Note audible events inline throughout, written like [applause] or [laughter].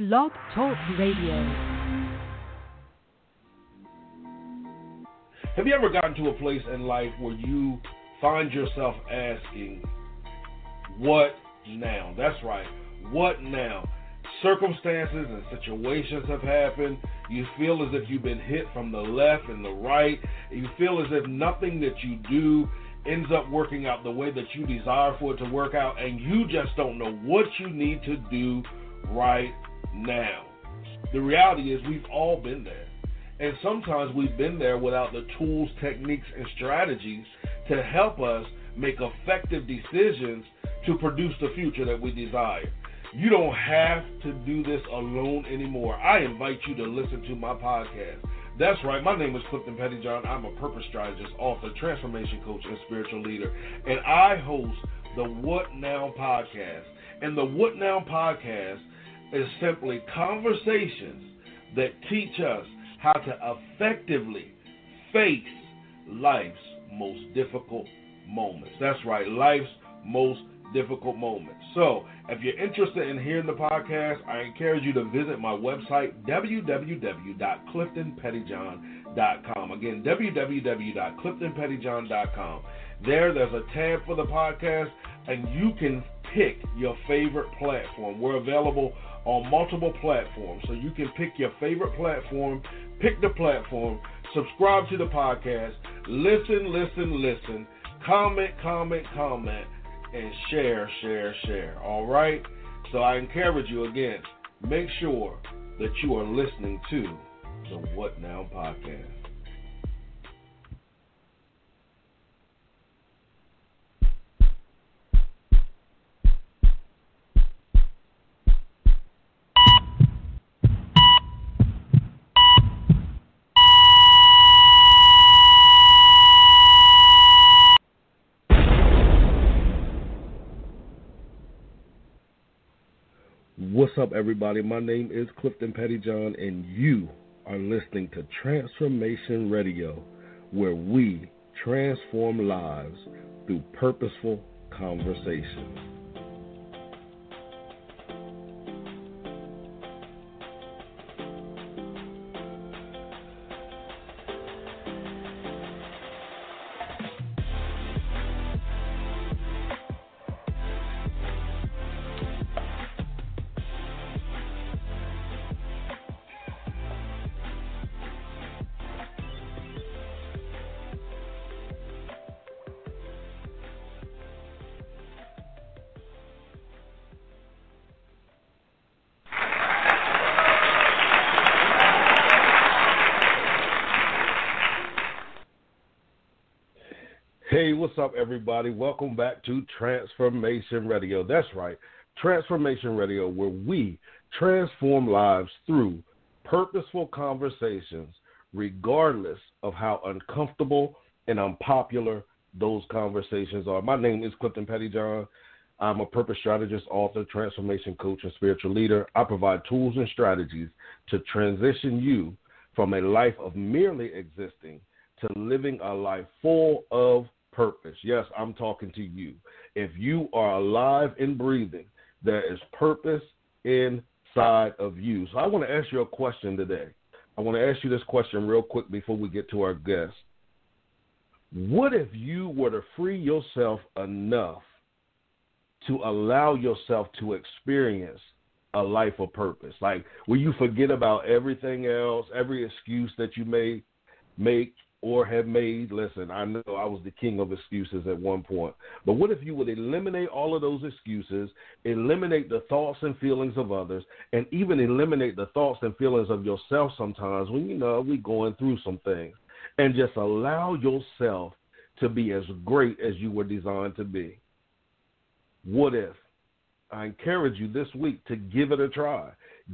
Blog Talk Radio. Have you ever gotten to a place in life where you find yourself asking, What now? That's right. What now? Circumstances and situations have happened. You feel as if you've been hit from the left and the right. You feel as if nothing that you do ends up working out the way that you desire for it to work out, and you just don't know what you need to do right now. The reality is, we've all been there. And sometimes we've been there without the tools, techniques, and strategies to help us make effective decisions to produce the future that we desire. You don't have to do this alone anymore. I invite you to listen to my podcast. That's right. My name is Clifton Pettyjohn. I'm a purpose strategist, author, transformation coach, and spiritual leader. And I host the What Now podcast. And the What Now podcast is simply conversations that teach us how to effectively face life's most difficult moments. That's right, life's most difficult moments. So, if you're interested in hearing the podcast, I encourage you to visit my website, www.cliftonpettyjohn.com. Again, www.cliftonpettyjohn.com. There, there's a tab for the podcast, and you can pick your favorite platform. We're available on multiple platforms, so you can pick your favorite platform, pick the platform, subscribe to the podcast, listen, listen, listen, comment, comment, comment and share, share, share. All right? So I encourage you again, make sure that you are listening to the What Now podcast. Up, everybody? My name is Clifton Pettyjohn, and you are listening to Transformation Radio, where we transform lives through purposeful conversations. What's up, everybody? Welcome back to Transformation Radio. That's right, Transformation Radio, where we transform lives through purposeful conversations, regardless of how uncomfortable and unpopular those conversations are. My name is Clifton Pettyjohn. I'm a purpose strategist, author, transformation coach, and spiritual leader. I provide tools and strategies to transition you from a life of merely existing to living a life full of purpose. Yes, I'm talking to you. If you are alive and breathing, there is purpose inside of you. So I want to ask you a question today. I want to ask you this question real quick before we get to our guest. What if you were to free yourself enough to allow yourself to experience a life of purpose? Like, will you forget about everything else, every excuse that you may make, or have made. Listen, I know I was the king of excuses at one point. But what if you would eliminate all of those excuses, eliminate the thoughts and feelings of others, and even eliminate the thoughts and feelings of yourself sometimes when you know we're going through some things, and just allow yourself to be as great as you were designed to be? What if? I encourage you this week to give it a try.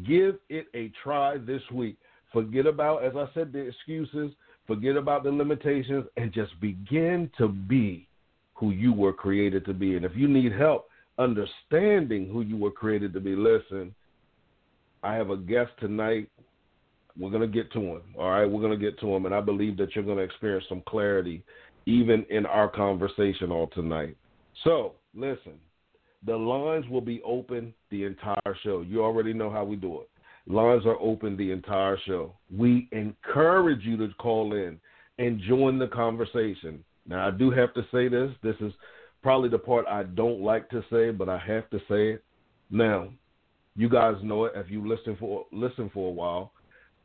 Give it a try this week. Forget about, as I said, the excuses Forget about the limitations and just begin to be who you were created to be. And if you need help understanding who you were created to be, listen, I have a guest tonight. We're going to get to him. All right, we're going to get to him. And I believe that you're going to experience some clarity even in our conversation all tonight. So, listen, the lines will be open the entire show. You already know how we do it. Lines are open the entire show. We encourage you to call in and join the conversation. Now, I do have to say this. This is probably the part I don't like to say, but I have to say it. Now, you guys know it if you listen for listen for a while.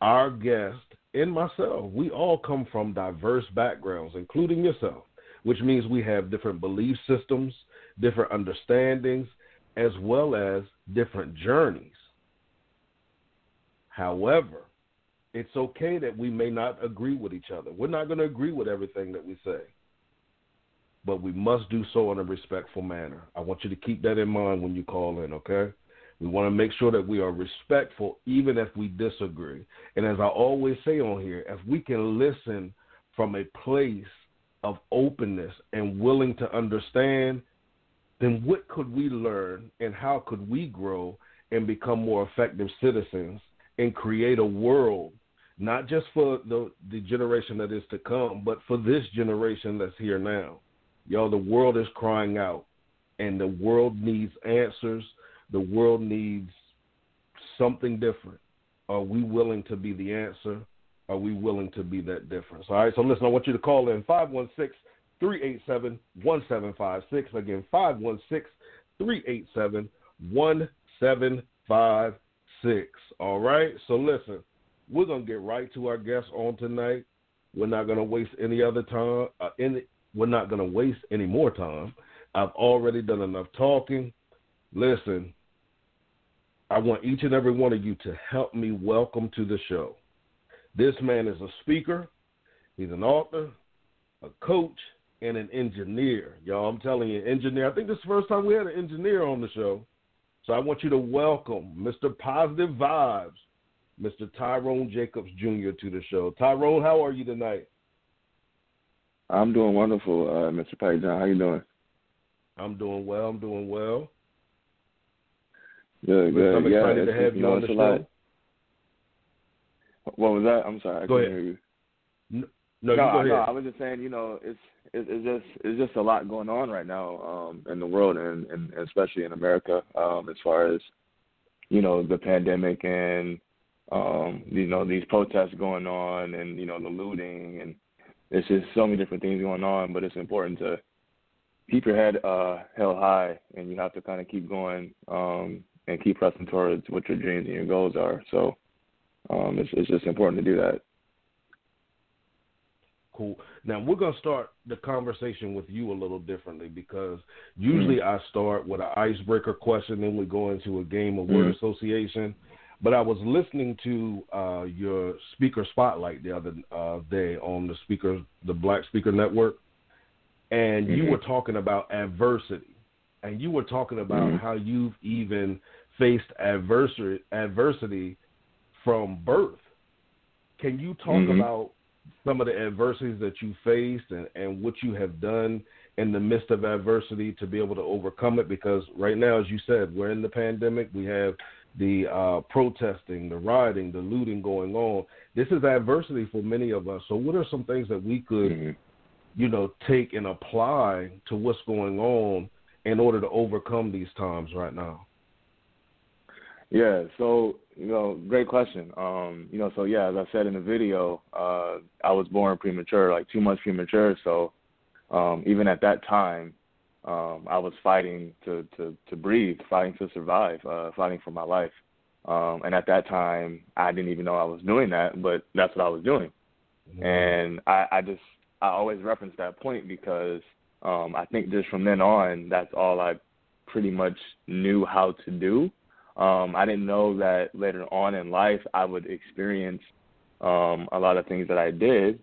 Our guest and myself, we all come from diverse backgrounds, including yourself, which means we have different belief systems, different understandings, as well as different journeys. However, it's okay that we may not agree with each other. We're not going to agree with everything that we say, but we must do so in a respectful manner. I want you to keep that in mind when you call in, okay? We want to make sure that we are respectful even if we disagree. And as I always say on here, if we can listen from a place of openness and willing to understand, then what could we learn and how could we grow and become more effective citizens and create a world not just for the the generation that is to come, but for this generation that's here now. Y'all, the world is crying out, and the world needs answers. The world needs something different. Are we willing to be the answer? Are we willing to be that difference? All right, so listen, I want you to call in 516 387 1756. Again, 516 387 1756. All right, so listen, we're to get right to our guests on tonight. We're not to waste any other time. Uh, any, we're not to waste any more time. I've already done enough talking. Listen, I want each and every one of you to help me welcome to the show. This man is a speaker, he's an author, a coach, and an engineer. Y'all, I'm telling you, engineer. I think this is the first time we had an engineer on the show. So I want you to welcome Mr. Positive Vibes, Mr. Tyrone Jacobs Jr. to the show. Tyrone, how are you tonight? I'm doing wonderful, uh, Mr. Pettyjohn. How you doing? I'm doing well. I'm doing well. Good, good. I'm yeah, excited to have you, know, on the show. Lot. What was that? I'm sorry, I go couldn't ahead. hear you. No, no, no, you go ahead. no, I was just saying, you know, it's it's, it's just it's just a lot going on right now um, in the world and, and especially in America um, as far as you know the pandemic and um, you know these protests going on and you know the looting and it's just so many different things going on. But it's important to keep your head uh, held high and you have to kind of keep going um, and keep pressing towards what your dreams and your goals are. So um, it's, it's just important to do that. Cool. Now we're gonna start the conversation with you a little differently because usually mm-hmm. I start with an icebreaker question, then we go into a game of word mm-hmm. association. But I was listening to uh, your speaker spotlight the other uh, day on the speaker, the Black Speaker Network, and mm-hmm. you were talking about adversity, and you were talking about mm-hmm. how you've even faced adversity, adversity from birth. Can you talk mm-hmm. about some of the adversities that you faced and, and what you have done in the midst of adversity to be able to overcome it? Because right now, as you said, we're in the pandemic. We have the uh, protesting, the rioting, the looting going on. This is adversity for many of us. So, what are some things that we could, mm-hmm. you know, take and apply to what's going on in order to overcome these times right now? Yeah, so you know, great question. Um, you know, so yeah, as I said in the video, uh, I was born premature, like two months premature. So um, even at that time, um, I was fighting to, to, to breathe, fighting to survive, uh, fighting for my life. Um, and at that time, I didn't even know I was doing that, but that's what I was doing. Mm-hmm. And I, I just, I always reference that point because um, I think just from then on, that's all I pretty much knew how to do. Um, I didn't know that later on in life I would experience um, a lot of things that I did,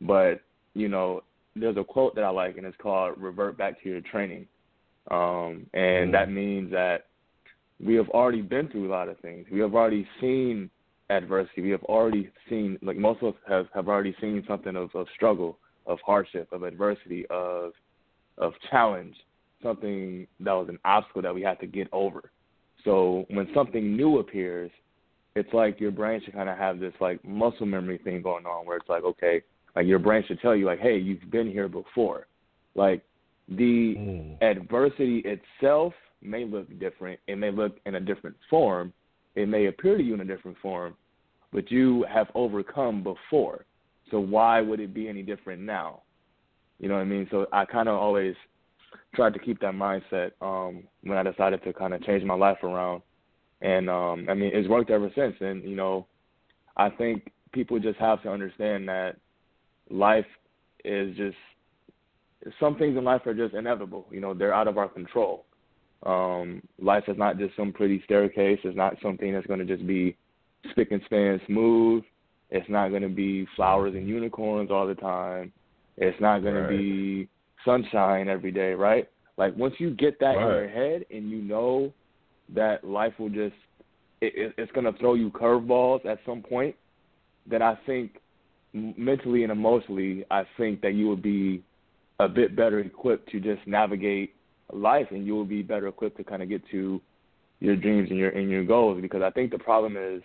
but you know, there's a quote that I like, and it's called "Revert back to your training," um, and mm. that means that we have already been through a lot of things. We have already seen adversity. We have already seen, like most of us have, have already seen something of, of struggle, of hardship, of adversity, of of challenge, something that was an obstacle that we had to get over. So when something new appears, it's like your brain should kind of have this like muscle memory thing going on where it's like, okay, like your brain should tell you like, hey, you've been here before. Like the mm. adversity itself may look different, it may look in a different form, it may appear to you in a different form, but you have overcome before. So why would it be any different now? You know what I mean? So I kind of always tried to keep that mindset um, when I decided to kind of change my life around. And um, I mean, it's worked ever since. And you know, I think people just have to understand that life is just some things in life are just inevitable. You know, they're out of our control. Um, life is not just some pretty staircase. It's not something that's going to just be spick and span smooth. It's not going to be flowers and unicorns all the time. It's not going right. to be sunshine every day, right? Like once you get that right. in your head and you know that life will just it, it's going to throw you curveballs at some point, then I think mentally and emotionally, I think that you will be a bit better equipped to just navigate life, and you will be better equipped to kind of get to your dreams and your and your goals. Because I think the problem is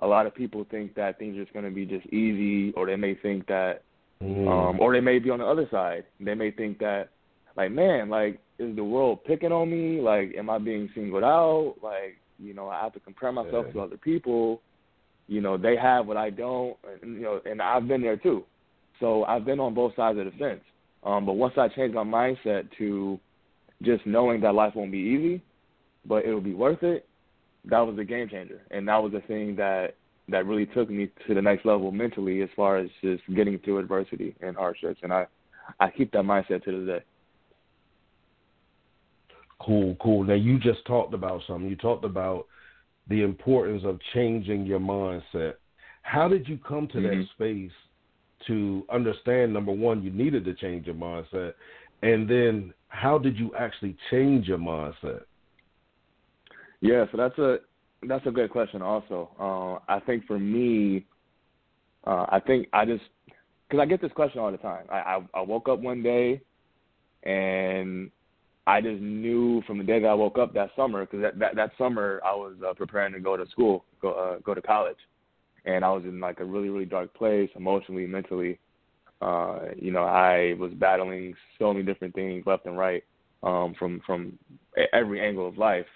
a lot of people think that things are just going to be just easy, or they may think that, mm. um, or they may be on the other side. They may think that, like, man, like, is the world picking on me? Like, am I being singled out? Like, you know, I have to compare myself yeah. to other people. You know, they have what I don't, and, you know, and I've been there too. So I've been on both sides of the fence. Um, but once I changed my mindset to just knowing that life won't be easy, but it'll be worth it, that was a game changer, and that was the thing that that really took me to the next level mentally, as far as just getting through adversity and hardships. And I, I keep that mindset to this day. Cool, cool. Now you just talked about something. You talked about the importance of changing your mindset. How did you come to mm-hmm. that space to understand number one, you needed to change your mindset, and then how did you actually change your mindset? Yeah, so that's a that's a good question. Also, uh, I think for me, uh, I think I just because I get this question all the time. I, I I woke up one day, and I just knew from the day that I woke up that summer because that, that that summer I was uh, preparing to go to school, go uh, go to college, and I was in like a really really dark place emotionally, mentally. Uh, you know, I was battling so many different things left and right um, from from every angle of life,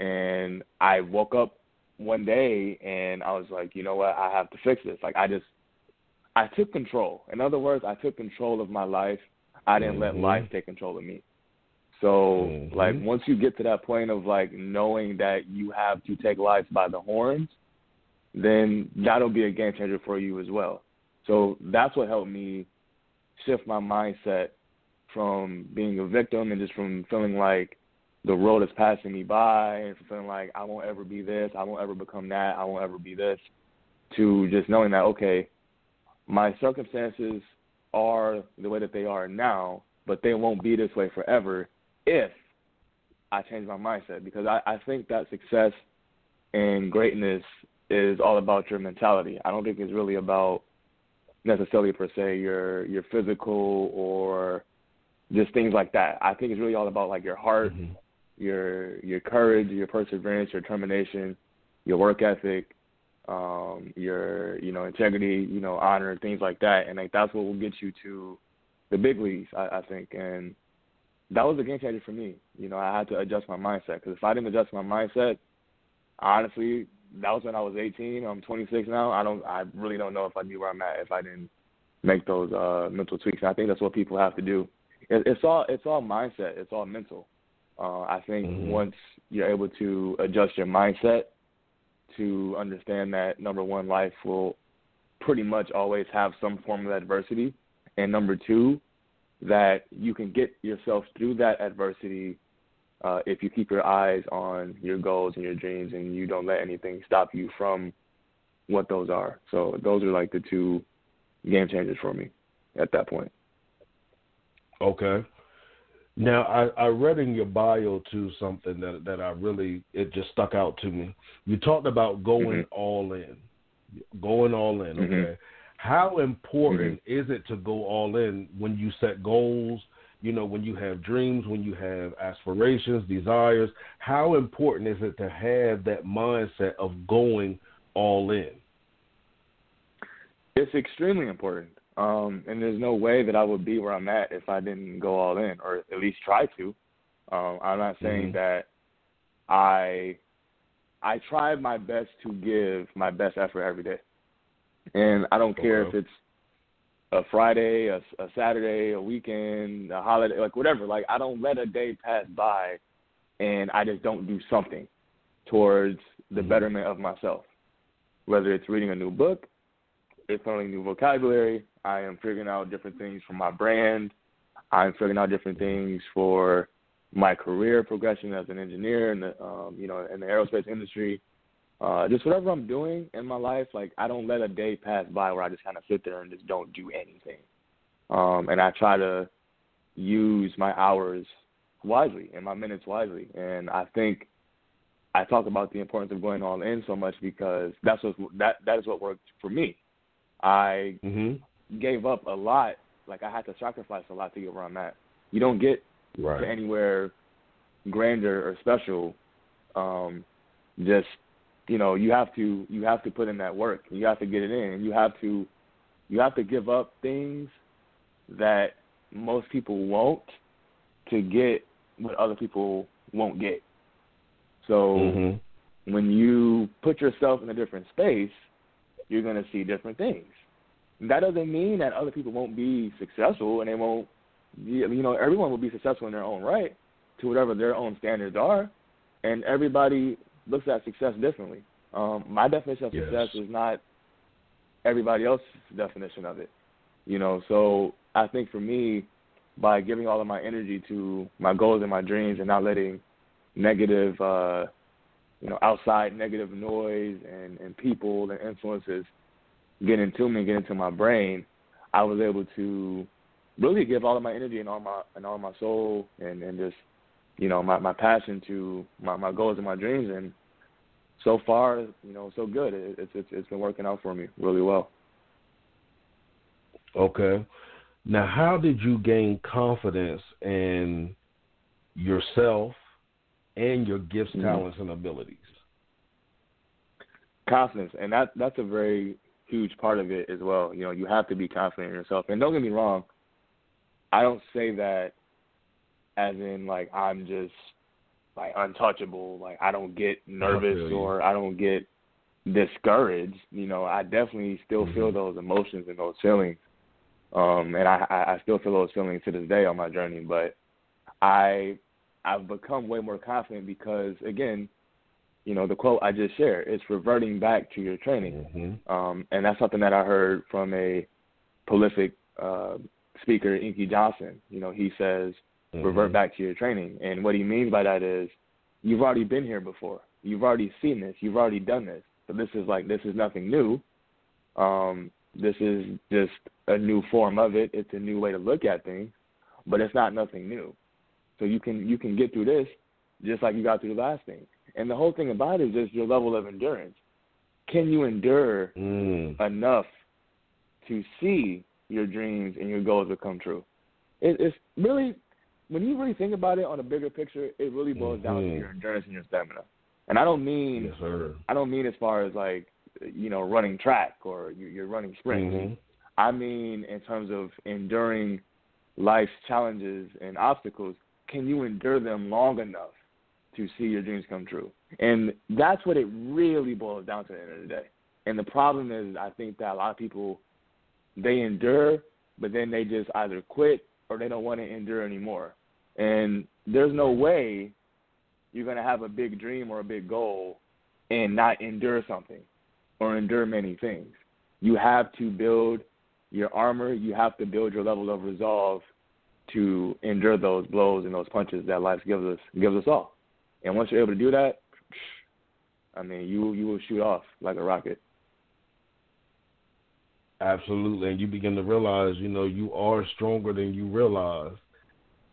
and I woke up one day and I was like, you know what, I have to fix this. Like I just, I took control. In other words, I took control of my life. I didn't mm-hmm. let life take control of me. So mm-hmm. like once you get to that point of like knowing that you have to take life by the horns, then that'll be a game changer for you as well. So that's what helped me shift my mindset from being a victim and just from feeling like the world is passing me by and feeling like I won't ever be this, I won't ever become that, I won't ever be this, to just knowing that okay, my circumstances are the way that they are now, but they won't be this way forever if I change my mindset because I, I think that success and greatness is all about your mentality. I don't think it's really about necessarily per se your your physical or just things like that. I think it's really all about like your heart, mm-hmm. Your your courage, your perseverance, your determination, your work ethic, um, your you know integrity, you know honor, things like that. And like that's what will get you to the big leagues, I, I think. And that was a game changer for me. You know, I had to adjust my mindset because if I didn't adjust my mindset, honestly, that was when I was 18. I'm 26 now. I don't. I really don't know if I'd be where I'm at if I didn't make those uh, mental tweaks. And I think that's what people have to do. It, it's all. It's all mindset. It's all mental. Uh, I think mm-hmm. once you're able to adjust your mindset to understand that number one, life will pretty much always have some form of adversity, and number two, that you can get yourself through that adversity uh, if you keep your eyes on your goals and your dreams and you don't let anything stop you from what those are. So those are like the two game changers for me at that point. Okay. Now I, I read in your bio too something that that I really it just stuck out to me. You talked about going mm-hmm. all in. Going all in, mm-hmm. okay. How important mm-hmm. is it to go all in when you set goals you know, when you have dreams, when you have aspirations, desires, how important is it to have that mindset of going all in? It's extremely important. Um, and there's no way that I would be where I'm at if I didn't go all in, or at least try to. Um, I'm not saying mm-hmm. that I I try my best to give my best effort every day, and I don't care if it's a Friday, a, a Saturday, a weekend, a holiday, like whatever. Like I don't let a day pass by, and I just don't do something towards the Mm-hmm. betterment of myself. Whether it's reading a new book, it's learning new vocabulary, I am figuring out different things for my brand. I'm figuring out different things for my career progression as an engineer in the um, you know in the aerospace industry. Uh, just whatever I'm doing in my life, like I don't let a day pass by where I just kind of sit there and just don't do anything. Um, and I try to use my hours wisely and my minutes wisely. And I think I talk about the importance of going all in so much because that's what that that is what worked for me. I Mm-hmm. Gave up a lot. Like I had to sacrifice a lot to get where I'm at. You don't get to anywhere grander or special. Um, just you know, you have to you have to put in that work. You have to get it in. You have to you have to give up things that most people won't to get what other people won't get. So Mm-hmm. when you put yourself in a different space, you're going to see different things. That doesn't mean that other people won't be successful and they won't, be you know, everyone will be successful in their own right to whatever their own standards are. And everybody looks at success differently. Um, my definition of Yes. success is not everybody else's definition of it. You know, so I think for me, by giving all of my energy to my goals and my dreams and not letting negative uh you know, outside negative noise and, and people and influences get into me and get into my brain, I was able to really give all of my energy and all my and all my soul and, and just, you know, my, my passion to my, my goals and my dreams and so far, you know, so good. It, it's it's it's been working out for me really well. Okay. Now, how did you gain confidence in yourself and your gifts, Mhm. talents, and abilities? confidence, and that that's a very huge part of it as well. You know, you have to be confident in yourself. And don't get me wrong, I don't say that as in like I'm just like untouchable. Like I don't get nervous feel or I don't get discouraged. You know, I definitely still feel Mhm. those emotions and those feelings. Um, and I I still feel those feelings to this day on my journey. But I I've become way more confident because again, you know, the quote I just shared, it's reverting back to your training. Mm-hmm. Um, and that's something that I heard from a prolific uh, speaker, Inky Johnson. You know, he says, Mm-hmm. revert back to your training. And what he means by that is you've already been here before. You've already seen this. You've already done this. So this is like, this is nothing new. Um, this is just a new form of it. It's a new way to look at things, but it's not nothing new. So you can you can get through this just like you got through the last thing. And the whole thing about it is just your level of endurance. Can you endure Mm. enough to see your dreams and your goals become true? It, it's really when you really think about it on a bigger picture, it really boils down to Mhm. your endurance and your stamina. And I don't mean Yes, sir. I don't mean as far as like you know running track or you- you're running sprints. Mhm. I mean in terms of enduring life's challenges and obstacles. Can you endure them long enough to see your dreams come true? And that's what it really boils down to at the end of the day. And the problem is, I think that a lot of people they endure, but then they just either quit or they don't want to endure anymore. And there's no way you're going to have a big dream or a big goal and not endure something or endure many things. You have to build your armor. You have to build your level of resolve to endure those blows and those punches that life gives us gives us all. And once you're able to do that, I mean, you you will shoot off like a rocket. Absolutely. And you begin to realize, you know, you are stronger than you realize.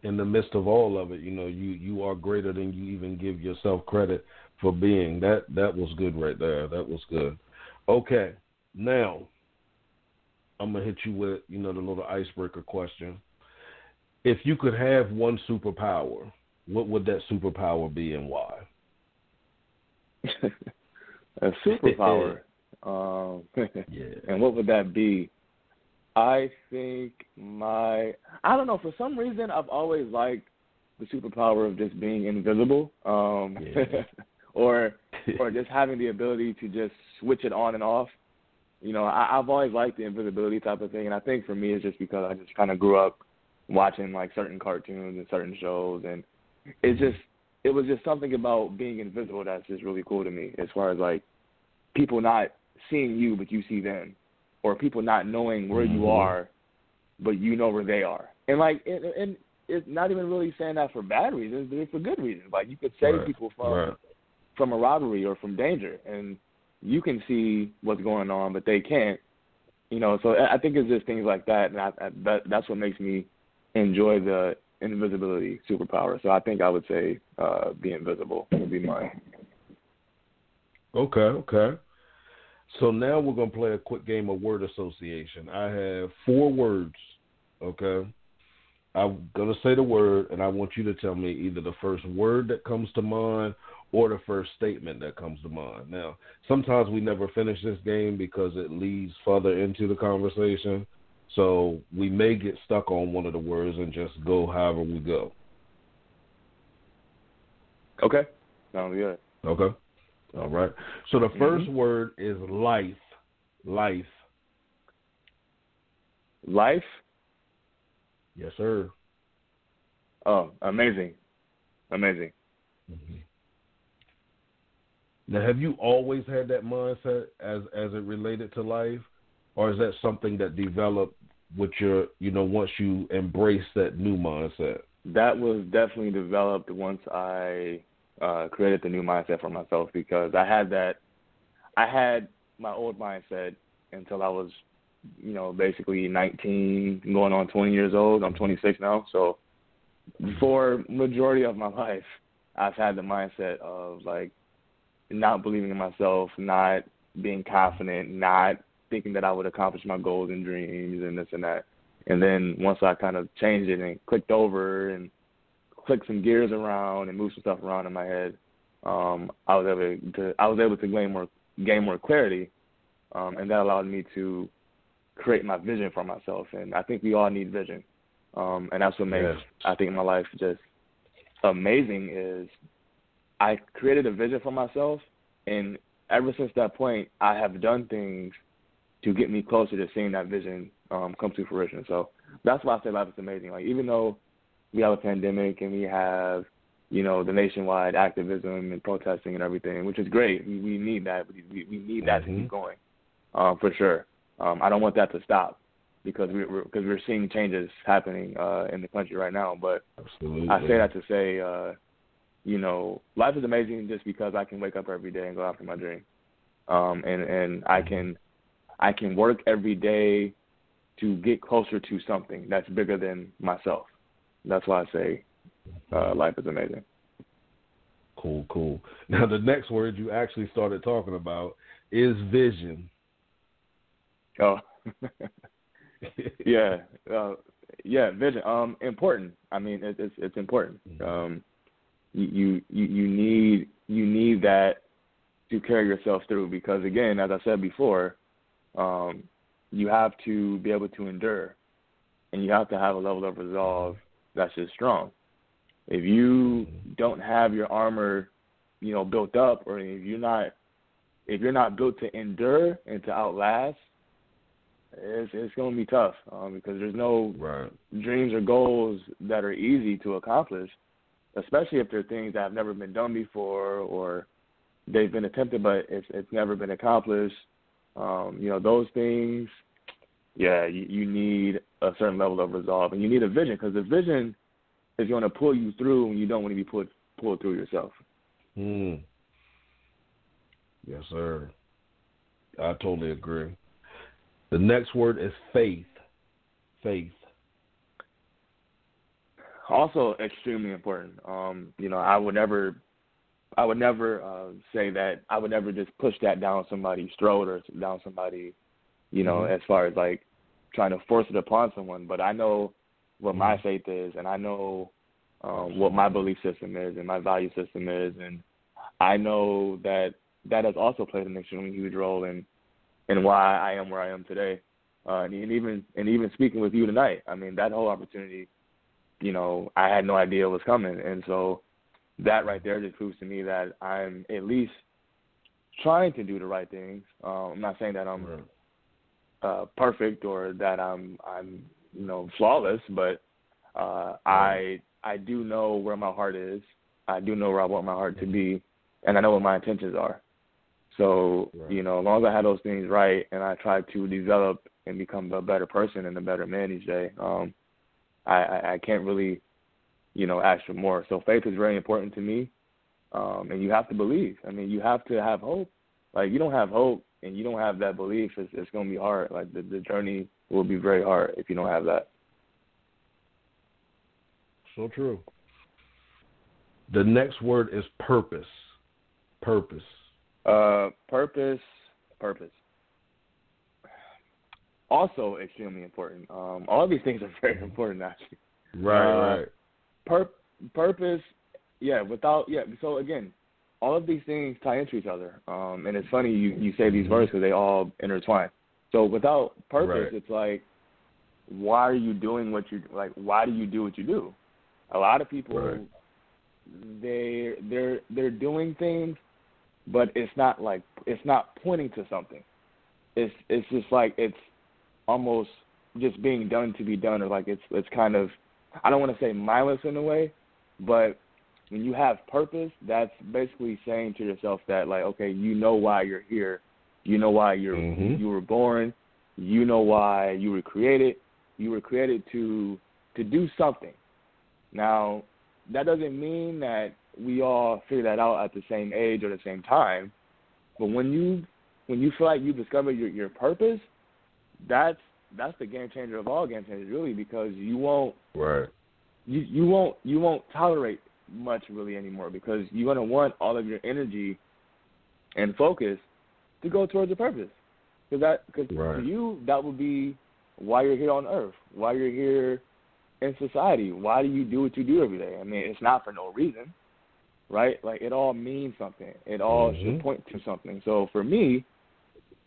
In the midst of all of it, you know, you you are greater than you even give yourself credit for being. That that was good right there. That was good. Okay. Now, I'm gonna hit you with, you know, the little icebreaker question. If you could have one superpower, what would that superpower be and why? [laughs] a superpower. [laughs] um, Yeah. and what would that be? I think my I don't know, for some reason I've always liked the superpower of just being invisible. Um Yeah. [laughs] or or just having the ability to just switch it on and off. You know, I, I've always liked the invisibility type of thing, and I think for me it's just because I just kind of grew up watching like certain cartoons and certain shows, and it just it was just something about being invisible that's just really cool to me. As far as like people not seeing you but you see them, or people not knowing where mm-hmm. you are, but you know where they are, and like and, and it's not even really saying that for bad reasons, but it's for good reasons. Like you could save right. people from right. from a robbery or from danger, and you can see what's going on, but they can't. You know, so I think it's just things like that, and I, I, that that's what makes me enjoy the invisibility superpower. So I think I would say uh, be invisible would be mine. Okay, okay. So now we're gonna play a quick game of word association. I have four words. Okay. I'm gonna say the word, and I want you to tell me either the first word that comes to mind or the first statement that comes to mind. Now, sometimes we never finish this game because it leads further into the conversation. So we may get stuck on one of the words and just go however we go. Okay. Sounds good. Okay. All right. So the 1st mm-hmm. word is life. Life. Life? Yes, sir. Oh, amazing. Amazing. Mm-hmm. Now, have you always had that mindset as as it related to life, or is that something that developed with your, you know, once you embrace that new mindset? That was definitely developed once I uh, created the new mindset for myself because I had that, I had my old mindset until I was, you know, basically 19, going on 20 years old. I'm 26 now, so for majority of my [laughs] life, I've had the mindset of like not believing in myself, not being confident, not thinking that I would accomplish my goals and dreams and this and that. And then once I kind of changed it and clicked over and clicked some gears around and moved some stuff around in my head, um, I was able to I was able to gain more gain more clarity, um, and that allowed me to create my vision for myself. And I think we all need vision, um, and that's what makes. I think my life just amazing. Is I created a vision for myself, and ever since that point, I have done things to get me closer to seeing that vision um, come to fruition. So that's why I say life is amazing. Like even though we have a pandemic and we have, you know, the nationwide activism and protesting and everything, which is great. We, we need that. We, we need that mm-hmm. to keep going, um, for sure. Um, I don't want that to stop because we, we're because we're seeing changes happening uh, in the country right now. But Absolutely. I say that to say, uh, you know, life is amazing just because I can wake up every day and go after my dream, um, and and I mm-hmm. can I can work every day to get closer to something that's bigger than myself. That's why I say uh, life is amazing. Cool, cool. [laughs] Now the next word you actually started talking about is vision. Oh, [laughs] yeah, uh, yeah, vision. Um, important. I mean, it, it's it's important. Mm-hmm. Um, you you you need you need that to carry yourself through because again, as I said before, um, you have to be able to endure, and you have to have a level of resolve that's just strong. If you don't have your armor, you know, built up, or if you're not, if you're not built to endure and to outlast, it's it's going to be tough um, because there's no right. dreams or goals that are easy to accomplish, especially if they're things that have never been done before or they've been attempted but it's it's never been accomplished um, you know, those things, yeah, you, you need a certain level of resolve, and you need a vision because the vision is going to pull you through and you don't want to be pulled pulled through yourself. Hmm. Yes, sir. I totally agree. The next word is faith. Faith. Also, extremely important. Um, you know, I would never I would never uh, say that I would never just push that down somebody's throat or down somebody, you know, mm-hmm. as far as like trying to force it upon someone. But I know what mm-hmm. my faith is, and I know um, what my belief system is, and my value system is, and I know that that has also played an extremely huge role in in why I am where I am today. Uh, and, and even and even speaking with you tonight, I mean that whole opportunity, you know, I had no idea was coming, and so that right there just proves to me that I'm at least trying to do the right things. Um, I'm not saying that I'm Right. uh, perfect or that I'm I'm you know flawless, but uh, I I do know where my heart is. I do know where I want my heart to be, and I know what my intentions are. So Right. you know, as long as I have those things right, and I try to develop and become a better person and a better man each day, um, I, I, I can't really, you know, ask for more. So faith is very important to me, um, and you have to believe. I mean, you have to have hope. Like you don't have hope and you don't have that belief, it's, it's going to be hard. Like the, the journey will be very hard if you don't have that. So true. The next word is purpose. Purpose. Uh, purpose, purpose. [sighs] Also extremely important. Um, all these things are [laughs] very important actually. Right, Uh, right. Pur- purpose, yeah. Without, yeah. So again, all of these things tie into each other. Um, and it's funny you you say these words because they all intertwine. So without purpose, Right. it's like, why are you doing what you like? Why do you do what you do? A lot of people, Right. they they're they're doing things, but it's not like it's not pointing to something. It's it's just like it's almost just being done to be done, or like it's it's kind of I don't want to say mindless in a way, but when you have purpose, that's basically saying to yourself that like, okay, you know why you're here, you know why you're Mhm. you were born, you know why you were created. You were created to to do something. Now, that doesn't mean that we all figure that out at the same age or the same time, but when you when you feel like you discover your your purpose, that's that's the game changer of all game changers, really, because you won't Right. you you won't you won't tolerate much really anymore because you're gonna want all of your energy and focus to go towards your purpose. Because that because Right. to you that would be why you're here on Earth, why you're here in society. Why do you do what you do every day? I mean, it's not for no reason, right? Like it all means something. It all Mhm. should point to something. So for me,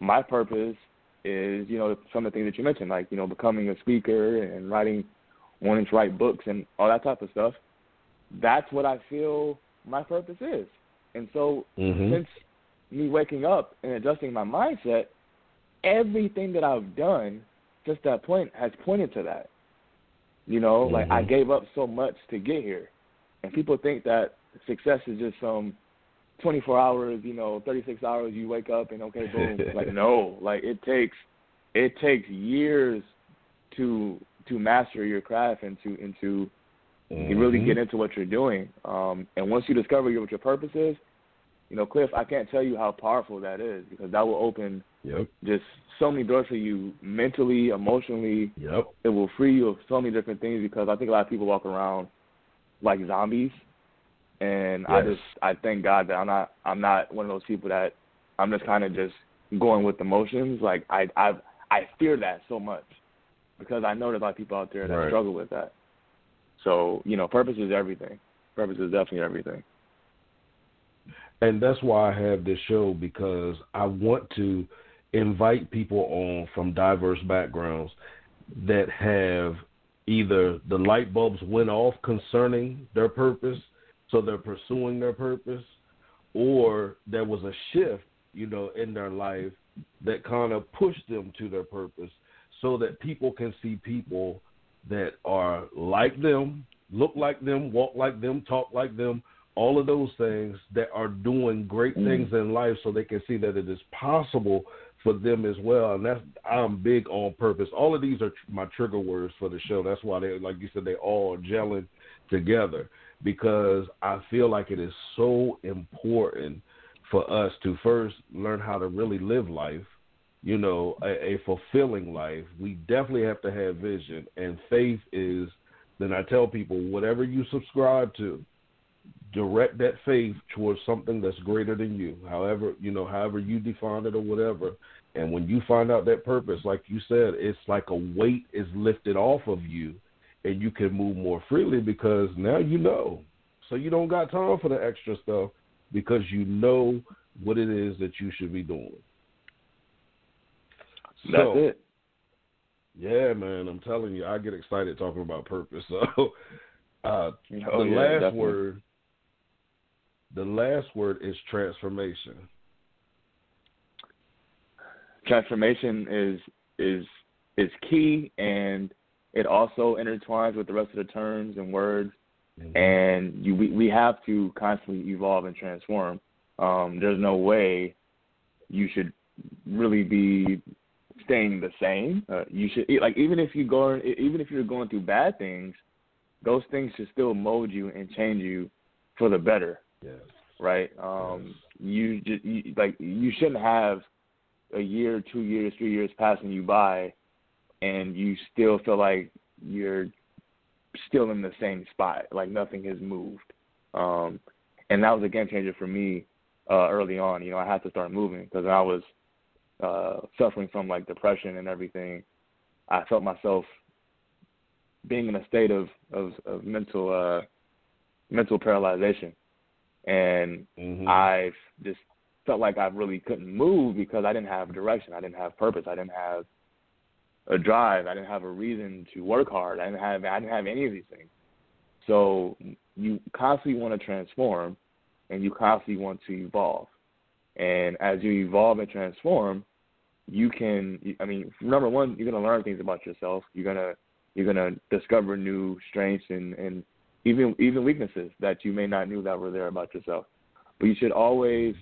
my purpose is you know some of the things that you mentioned, like you know becoming a speaker and writing, wanting to write books and all that type of stuff. That's what I feel my purpose is. And so Mhm. since me waking up and adjusting my mindset, everything that I've done since that point has pointed to that. You know, like I Mhm. gave up so much to get here. And people think that success is just some 24 hours, you know, 36 hours you wake up and okay, boom. [laughs] like no, like it takes it takes years to to master your craft and to and to you really get into what you're doing. Um, and once you discover your, what your purpose is, you know, Cliff, I can't tell you how powerful that is because that will open Yep. just so many doors for you mentally, emotionally. Yep. It will free you of so many different things because I think a lot of people walk around like zombies, and I just I thank God that I'm not I'm not one of those people that I'm just kind of just going with emotions. Like I I I fear that so much because I know there's a lot of people out there that Right. struggle with that. So you know, purpose is everything. Purpose is definitely everything. And that's why I have this show because I want to invite people on from diverse backgrounds that have either the light bulbs went off concerning their purpose, so they're pursuing their purpose, or there was a shift, you know, in their life that kind of pushed them to their purpose so that people can see people that are like them, look like them, walk like them, talk like them, all of those things that are doing great Mhm. things in life so they can see that it is possible for them as well. And that's i'm big on purpose. All of these are tr- my trigger words for the show. That's why they like you said they all are gelling together because i feel like it is so important for us to first learn how to really live life you know a, a fulfilling life. We definitely have to have vision and faith is then i tell people whatever you subscribe to direct that faith towards something that's greater than you however you know however you define it or whatever. And when you find out that purpose like you said it's like a weight is lifted off of you and you can move more freely because now you know so you don't got time for the extra stuff because you know what it is that you should be doing That's so, it. yeah man i'm telling you i get excited talking about purpose [laughs] so uh Oh, the yeah, last definitely. word the last word is transformation. Transformation is is is key, and it also intertwines with the rest of the terms and words. Mm-hmm. And you, we we have to constantly evolve and transform. Um, there's no way you should really be staying the same. Uh, you should like even if you go even if you're going through bad things, those things should still mold you and change you for the better. Yes. Right. Um, yes. You just you, like you shouldn't have a year, two years, three years passing you by, and you still feel like you're still in the same spot, like nothing has moved. Um, and that was a game changer for me uh, early on. You know, I had to start moving because I was uh, suffering from like depression and everything. I felt myself being in a state of of, of mental uh, mental paralyzation, and mm-hmm. I just felt like I really couldn't move because I didn't have direction, I didn't have purpose, I didn't have a drive, I didn't have a reason to work hard, I didn't have I didn't have any of these things. So you constantly want to transform, and you constantly want to evolve. And as you evolve and transform, you can. I mean, number one, you're gonna learn things about yourself. You're gonna you're gonna discover new strengths and and even even weaknesses that you may not knew that were there about yourself. But you should always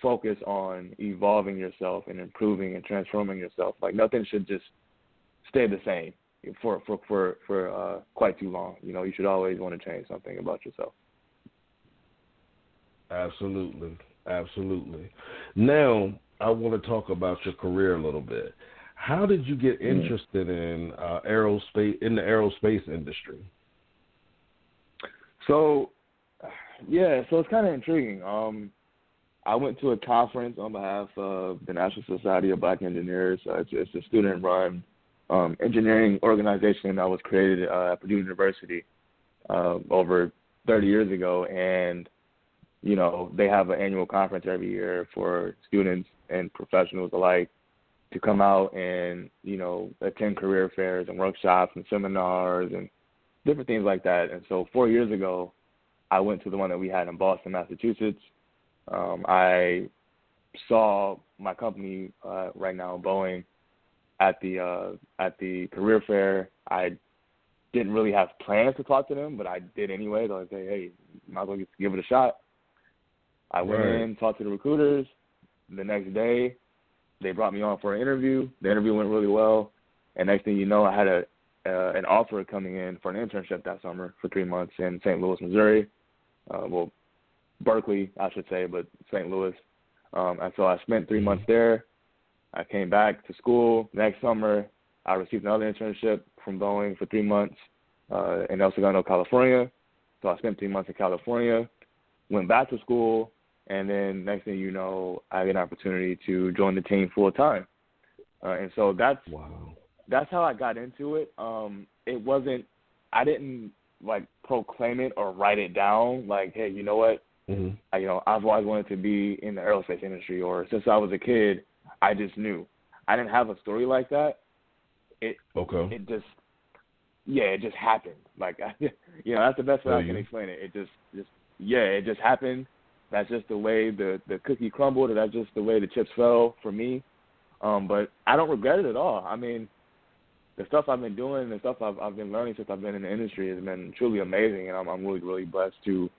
focus on evolving yourself and improving and transforming yourself. Like nothing should just stay the same for for for for uh, quite too long. You know, you should always want to change something about yourself. Absolutely, absolutely. Now I want to talk about your career a little bit. How did you get mm-hmm. interested in uh, aerospace in the aerospace industry? So, yeah, so it's kind of intriguing. Um, I went to a conference on behalf of the National Society of Black Engineers. Uh, it's, it's, a student-run um, engineering organization that was created uh, at Purdue University uh, over 30 years ago, and you know they have an annual conference every year for students and professionals alike to come out and you know attend career fairs and workshops and seminars and different things like that. And so four years ago, I went to the one that we had in Boston, Massachusetts. Um, I saw my company uh, right now, Boeing, at the uh, at the career fair. I didn't really have plans to talk to them, but I did anyway. So I say, hey, might as well give it a shot. I went right. in, talked to the recruiters. The next day, they brought me on for an interview. The interview went really well, and next thing you know, I had a uh, an offer coming in for an internship that summer for three months in St. Louis, Missouri. Uh, well, Berkeley, I should say, but St. Louis. Um, and so I spent three months there. I came back to school next summer. I received another internship from Boeing for three months uh, in El Segundo, California. So I spent three months in California, went back to school, and then next thing you know, I get an opportunity to join the team full time. Uh, and so that's wow. that's how I got into it. Um, it wasn't I didn't like proclaim it or write it down like, hey, you know what? Mm-hmm. I, you know, I've always wanted to be in the aerospace industry, or since I was a kid, I just knew. I didn't have a story like that. It okay. It just yeah, it just happened. Like [laughs] you know, that's the best way oh, I can explain it. It just just yeah, it just happened that's just the way the the cookie crumbled, or that's just the way the chips fell for me. Um, but I don't regret it at all. I mean, the stuff I've been doing, the stuff I've I've been learning since I've been in the industry has been truly amazing, and I'm I'm really really blessed to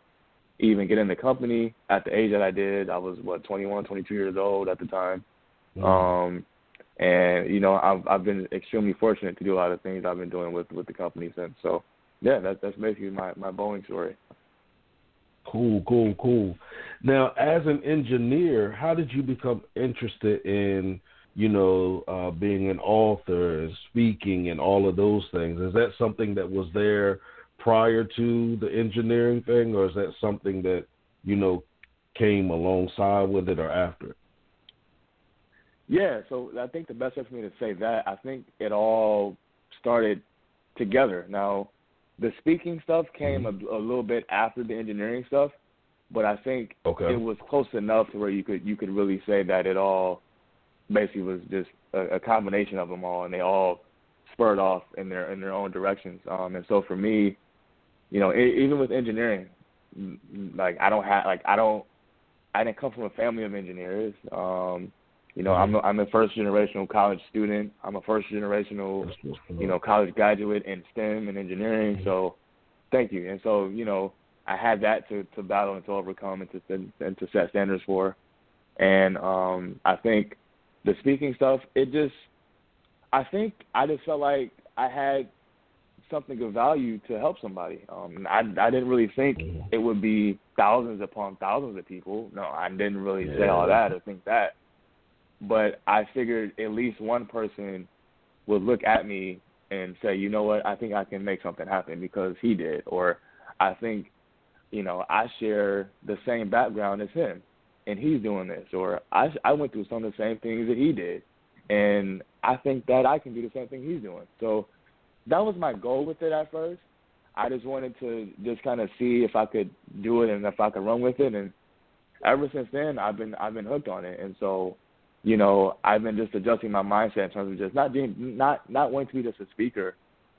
even get in the company at the age that I did. I was what 21, 22 years old at the time. Mm-hmm. Um, and you know I've I've been extremely fortunate to do a lot of things I've been doing with with the company since. So yeah, that's that's basically my my Boeing story. Cool, cool, cool. Now, as an engineer, how did you become interested in, you know, uh, being an author and speaking and all of those things? Is that something that was there prior to the engineering thing, or is that something that, you know, came alongside with it or after it? Yeah, so I think the best way for me to say that, I think it all started together. Now, the speaking stuff came mm-hmm. a, a little bit after the engineering stuff, but I think okay. it was close enough to where you could you could really say that it all basically was just a, a combination of them all, and they all spurred off in their in their own directions. Um, and so for me, you know, even with engineering, like I don't have like I don't I didn't come from a family of engineers. Um, you know, I'm a, I'm a first generational college student. I'm a first generational, you know, college graduate in STEM and engineering. So, thank you. And so, you know, I had that to to battle and to overcome and to and to set standards for. And um, I think the speaking stuff, it just, I think I just felt like I had something of value to help somebody. Um, I I didn't really think it would be thousands upon thousands of people. No, I didn't really say all that or think that. But I figured at least one person would look at me and say, you know what, I think I can make something happen because he did, or I think, you know, I share the same background as him, and he's doing this, or I I went through some of the same things that he did, and I think that I can do the same thing he's doing. So that was my goal with it at first. I just wanted to just kind of see if I could do it and if I could run with it. And ever since then, I've been I've been hooked on it. And so, you know, I've been just adjusting my mindset in terms of just not being not not wanting to be just a speaker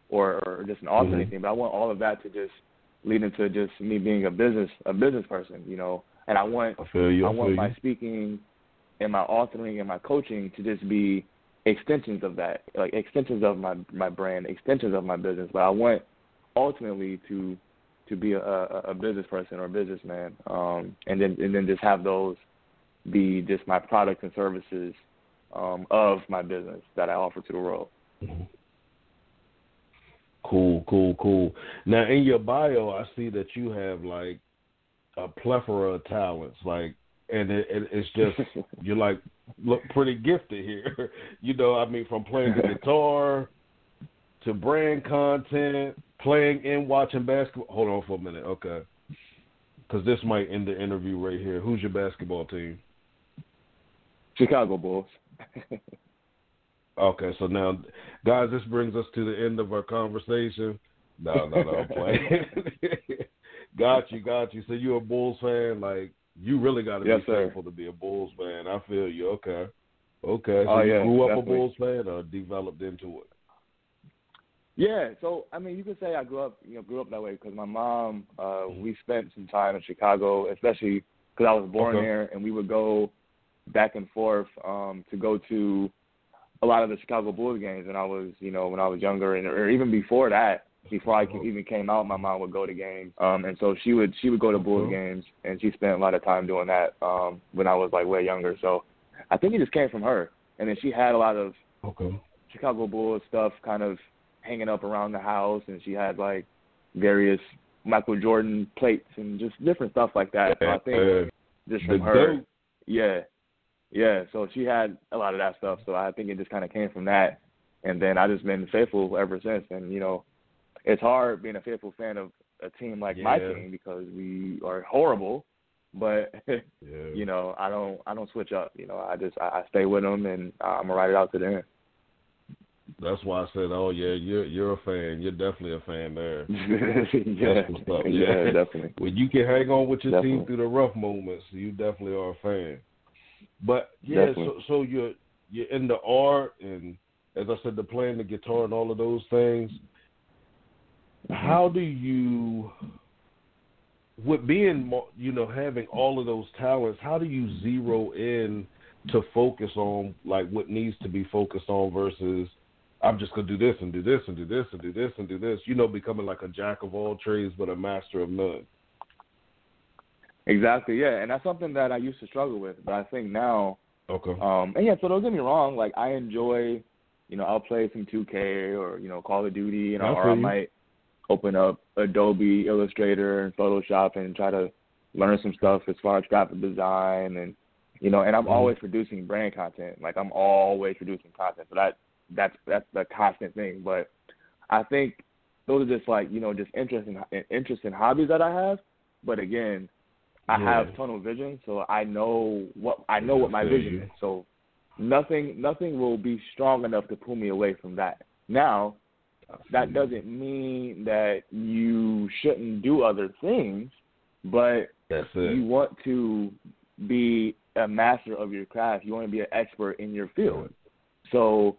or, or just an author mm-hmm. or anything, but I want all of that to just lead into just me being a business a business person. You know, and I want I, feel you, I, I want you. my speaking and my authoring and my coaching to just be extensions of that, like extensions of my my brand, extensions of my business. But I want ultimately to to be a, a, business person or a businessman, um, and then and then just have those be just my products and services um, of my business that I offer to the world. Cool, cool, cool. Now in your bio, I see that you have like a plethora of talents. Like and it, it, it's just [laughs] you're like look pretty gifted here. [laughs] you know, I mean, from playing the guitar to brand content, playing and watching basketball. Hold on for a minute, okay? Because this might end the interview right here. Who's your basketball team? Chicago Bulls. okay, so now, guys, this brings us to the end of our conversation. No, no, no, I'm playing. [laughs] [laughs] got you, got you. So you're a Bulls fan, like you really got to yes, be sir. thankful to be a Bulls fan. I feel you. Okay. Okay. So oh, you yeah, grew up definitely. a Bulls fan or developed into it? Yeah, so I mean, you could say I grew up, you know, grew up that way because my mom, uh, we spent some time in Chicago, especially because I was born Okay. there, and we would go back and forth um, to go to a lot of the Chicago Bulls games when I was, you know, when I was younger, and or even before that, before I even came out, my mom would go to games, um, and so she would she would go to Bulls Okay. games, and she spent a lot of time doing that um, when I was like way younger. So I think it just came from her, and then she had a lot of Okay. Chicago Bulls stuff kind of hanging up around the house, and she had like various Michael Jordan plates and just different stuff like that. So I think Uh, just from her, yeah, yeah. So she had a lot of that stuff. So I think it just kind of came from that, and then I just been faithful ever since. And you know, it's hard being a faithful fan of a team like my team because we are horrible. But [laughs] Yeah. you know, I don't I don't switch up. You know, I just I, I stay with them and I'm gonna ride it out to the end. That's why I said, oh yeah, you're you're a fan. You're definitely a fan there. [laughs] yeah, That's what's up. [laughs] yeah, Yeah. definitely. When you can hang on with your team through the rough moments, you definitely are a fan. But yeah, so so you're you're in the art and as I said, the playing the guitar and all of those things. How do you, with being you know having all of those talents, how do you zero in to focus on like what needs to be focused on versus I'm just gonna do this and do this and do this and do this and do this. You know, becoming like a jack of all trades but a master of none. Exactly, yeah, and that's something that I used to struggle with, but I think now, Okay. um, and yeah, so don't get me wrong, like I enjoy, you know, I'll play some 2K or you know Call of Duty, you know, or I might open up Adobe Illustrator and Photoshop and try to learn some stuff as far as graphic design and you know, and I'm Mhm. always producing brand content, like I'm always producing content, so that that's that's the constant thing, but I think those are just like you know just interesting interesting hobbies that I have, but again. I Yeah. have tunnel vision, so I know what I know what my vision is. So nothing nothing will be strong enough to pull me away from that. Now, that doesn't mean that you shouldn't do other things, but you want to be a master of your craft. You want to be an expert in your field. So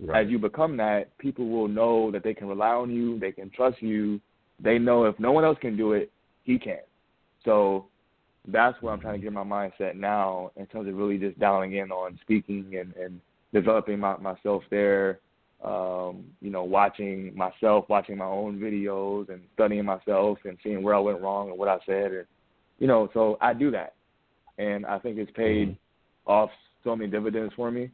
Right. as you become that, people will know that they can rely on you, they can trust you. They know if no one else can do it, he can. So that's where I'm trying to get my mindset now in terms of really just dialing in on speaking and, and developing my, myself there. Um, you know, watching myself, watching my own videos and studying myself and seeing where I went wrong and what I said and you know, so I do that. And I think it's paid mm-hmm. off so many dividends for me.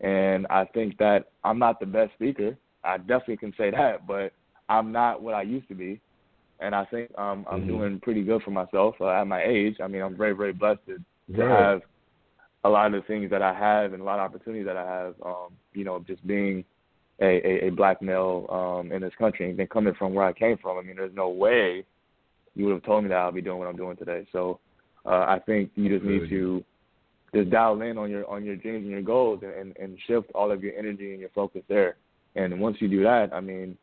And I think that I'm not the best speaker. I definitely can say that, but I'm not what I used to be and I think um, I'm mm-hmm. doing pretty good for myself uh, at my age. I mean, I'm very, very blessed to, have a lot of the things that I have and a lot of opportunities that I have. Um, you know, just being a, a, a black male um, in this country and then coming from where I came from. I mean, there's no way you would have told me that I'll be doing what I'm doing today. So uh, I think you just need to just dial in on your on your dreams and your goals and, and, and shift all of your energy and your focus there. And once you do that, I mean,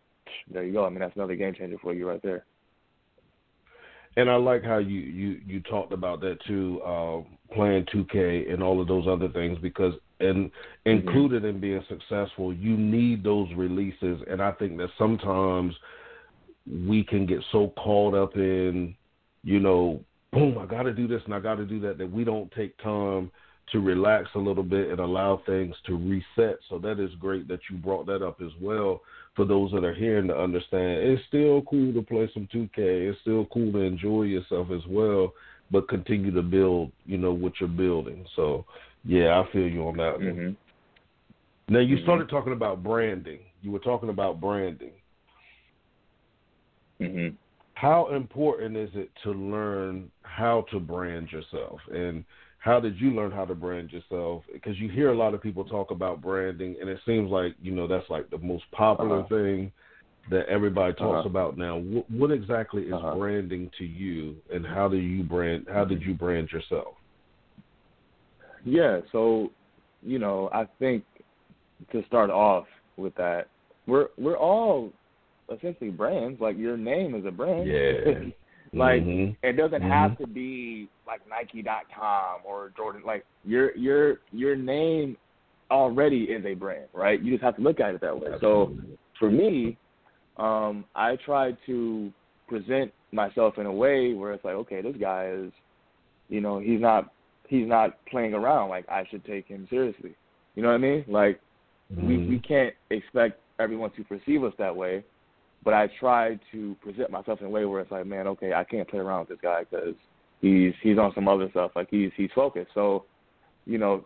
there you go. I mean, that's another game changer for you right there and I like how you you you talked about that too, uh, playing 2K and all of those other things because and mm-hmm. included in being successful, you need those releases, and I think that sometimes we can get so caught up in, you know, boom, I got to do this and I got to do that that we don't take time to relax a little bit and allow things to reset. So that is great that you brought that up as well for those that are hearing to understand. It's still cool to play some 2K. It's still cool to enjoy yourself as well, but continue to build, you know, what you're building. So, yeah, I feel you on that mm-hmm. Now, you mm-hmm. started talking about branding. You were talking about branding. Mm-hmm. How important is it to learn how to brand yourself? And how did you learn how to brand yourself? Because you hear a lot of people talk about branding, and it seems like you know that's like the most popular uh-huh. thing that everybody talks uh-huh. about now. What, what exactly is uh-huh. branding to you, and how do you brand? How did you brand yourself? Yeah, so you know, I think to start off with that, we're we're all essentially brands. Like your name is a brand. Yeah. [laughs] Like mm-hmm. it doesn't mm-hmm. have to be like Nike.com or Jordan. Like your your your name already is a brand, right? You just have to look at it that way. So for me, um, I try to present myself in a way where it's like, okay, this guy is, you know, he's not he's not playing around. Like I should take him seriously. You know what I mean? Like mm-hmm. we we can't expect everyone to perceive us that way but I try to present myself in a way where it's like, man, okay, I can't play around with this guy because he's he's on some other stuff. Like he's he's focused. So, you know,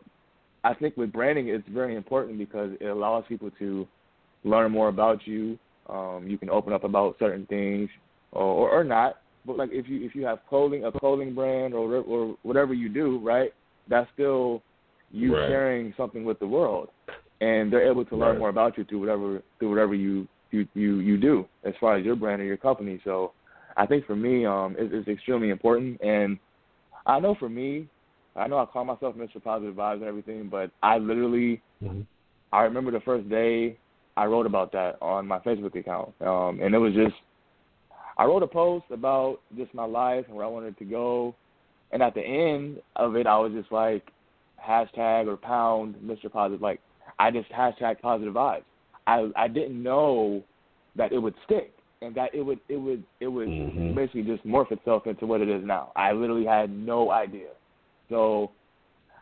I think with branding, it's very important because it allows people to learn more about you. Um, you can open up about certain things, or, or or not. But like if you if you have clothing, a clothing brand, or or whatever you do, right? That's still you right. sharing something with the world, and they're able to learn right. more about you through whatever through whatever you you you you do as far as your brand or your company. So I think for me, um, it's, it's extremely important. And I know for me, I know I call myself Mr. Positive Vibes and everything, but I literally, mm-hmm. I remember the first day I wrote about that on my Facebook account, um, and it was just, I wrote a post about just my life and where I wanted to go, and at the end of it, I was just like, hashtag or pound Mr. Positive, like I just hashtag positive vibes. I I didn't know that it would stick and that it would it would it would mm-hmm. basically just morph itself into what it is now. I literally had no idea. So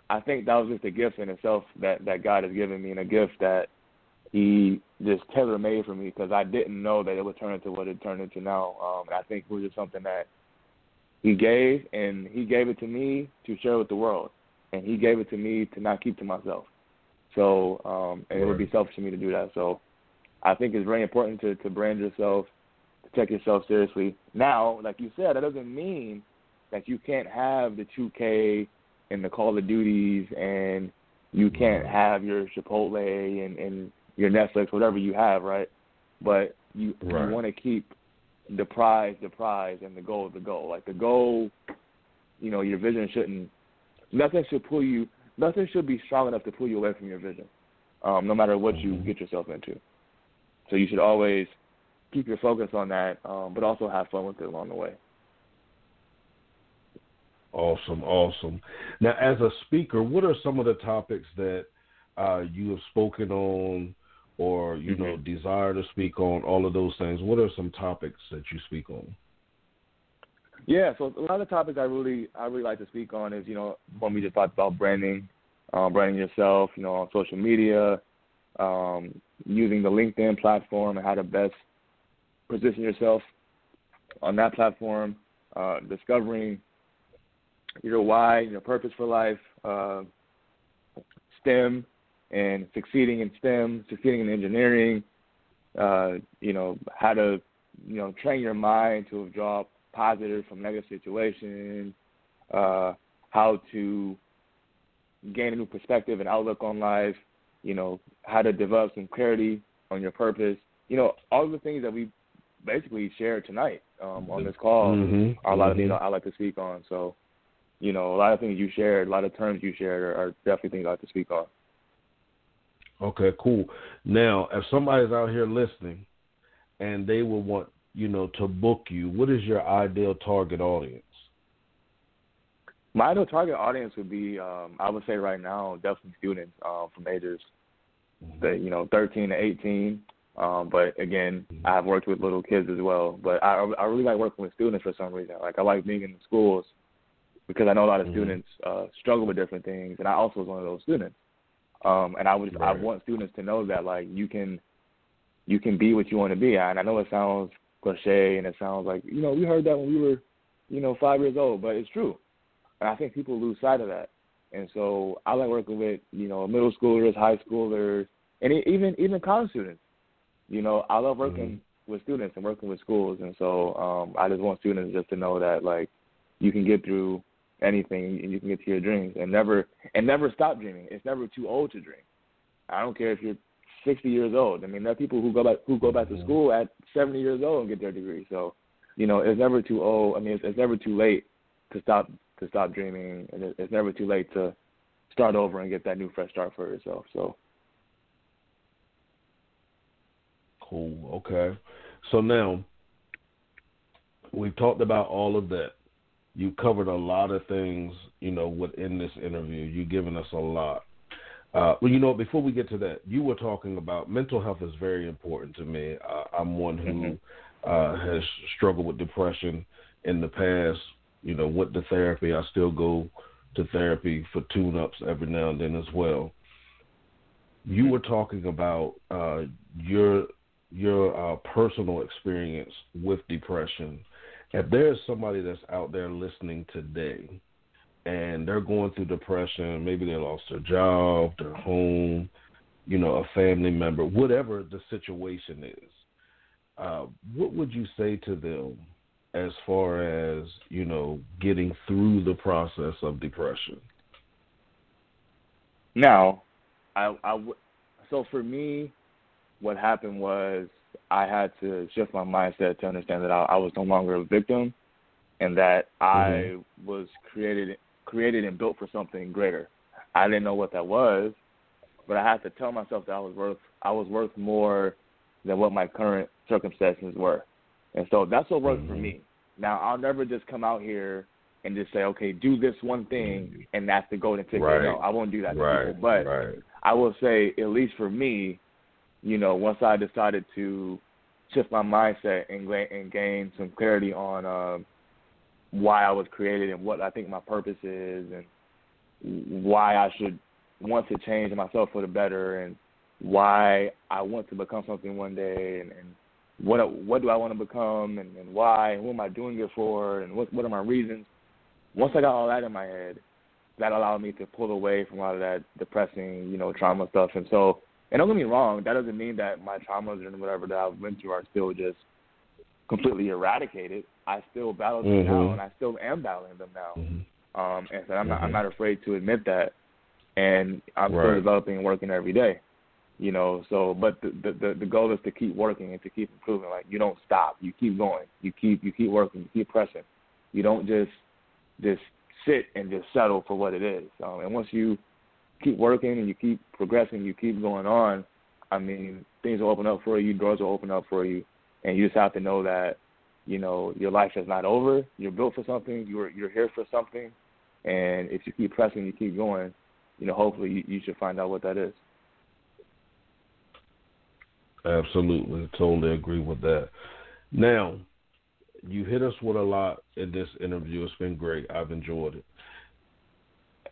I think that was just a gift in itself that that God has given me and a gift that he just tailor made for me because I didn't know that it would turn into what it turned into now. Um, I think it was just something that he gave, and he gave it to me to share with the world, and he gave it to me to not keep to myself. So, um, and it would be selfish for me to do that. So, I think it's very important to to brand yourself, to take yourself seriously. Now, like you said, that doesn't mean that you can't have the 2K and the Call of Duties and you can't have your Chipotle and and your Netflix, whatever you have, right? But you right. you want to keep the prize the prize and the goal the goal. Like the goal, you know, your vision shouldn't nothing should pull you nothing should be strong enough to pull you away from your vision, um, no matter what you get yourself into. So you should always keep your focus on that, um, but also have fun with it along the way. Awesome, awesome. Now, as a speaker, what are some of the topics that uh, you have spoken on, or you mm-hmm. know, desire to speak on? All of those things. What are some topics that you speak on? Yeah, so a lot of the topics I really I really like to speak on is you know when we just talked about branding, um, branding yourself, you know, on social media, um, using the LinkedIn platform and how to best position yourself on that platform, uh, discovering your why, your purpose for life, uh, STEM, and succeeding in STEM, succeeding in engineering, uh, you know, how to, you know, train your mind to draw positive from negative situations, uh, how to gain a new perspective and outlook on life, you know, how to develop some clarity on your purpose. You know, all the things that we basically shared tonight um, on this call mm-hmm. are a lot mm-hmm. of things I like to speak on. So, you know, a lot of things you shared, a lot of terms you shared are, are definitely things I like to speak on. Okay, cool. Now, if somebody's out here listening and they will want, you know, to book you, what is your ideal target audience? My ideal target audience would be, um, I would say right now, definitely students um, from ages, mm-hmm. the, you know, 13 to 18. Um, but again, mm-hmm. I've worked with little kids as well. But I, I really like working with students for some reason. Like I like being in the schools because I know a lot of mm-hmm. students uh, struggle with different things, and I also was one of those students. Um, and I would right. I want students to know that like you can you can be what you want to be. And I know it sounds cliche and it sounds like you know we heard that when we were you know five years old, but it's true. And I think people lose sight of that. And so I like working with you know middle schoolers, high schoolers, and even even college students. You know I love working mm-hmm. with students and working with schools. And so um, I just want students just to know that like you can get through anything and you can get to your dreams and never and never stop dreaming. It's never too old to dream. I don't care if you're 60 years old. I mean, there are people who go back who go back to school at 70 years old and get their degree. So, you know, it's never too old. I mean, it's, it's never too late to stop to stop dreaming, and it's never too late to start over and get that new fresh start for yourself. So. Cool. Okay. So now we've talked about all of that you covered a lot of things, you know, within this interview. You've given us a lot. Uh, well, you know, before we get to that, you were talking about mental health is very important to me. Uh, I'm one who mm-hmm. uh, has struggled with depression in the past. You know, went to therapy. I still go to therapy for tune-ups every now and then as well. You were talking about uh, your your uh, personal experience with depression if there's somebody that's out there listening today and they're going through depression, maybe they lost their job, their home, you know, a family member, whatever the situation is, uh, what would you say to them as far as, you know, getting through the process of depression? Now, I, I w- so for me, what happened was I had to shift my mindset to understand that I, I was no longer a victim, and that mm-hmm. I was created created and built for something greater. I didn't know what that was, but I had to tell myself that I was worth I was worth more than what my current circumstances were, and so that's what worked mm-hmm. for me. Now I'll never just come out here and just say, okay, do this one thing, mm-hmm. and that's the golden ticket. Right. No, I won't do that to right. people. But right. I will say, at least for me, you know, once I decided to shift my mindset and, and gain some clarity on uh, why I was created and what I think my purpose is and why I should want to change myself for the better and why I want to become something one day and, and what what do I want to become and, and why and what am I doing it for and what what are my reasons. Once I got all that in my head, that allowed me to pull away from a lot of that depressing, you know, trauma stuff. And so and don't get me wrong, that doesn't mean that my traumas and whatever that I've been through are still just completely eradicated. I still battle them mm-hmm. now, and I still am battling them now. Mm-hmm. Um, and so I'm not I'm mm-hmm. not afraid to admit that, and I'm right. still developing and working every day. You know, so but the, the the goal is to keep working and to keep improving. Like you don't stop, you keep going, you keep you keep working, you keep pressing. You don't just just sit and just settle for what it is. Um, and once you keep working and you keep progressing, you keep going on, I mean, things will open up for you, doors will open up for you, and you just have to know that, you know, your life is not over. You're built for something. You're you're here for something, and if you keep pressing, you keep going, you know, hopefully you, you should find out what that is. Absolutely, totally agree with that. Now, You hit us with a lot in this interview. It's been great. I've enjoyed it.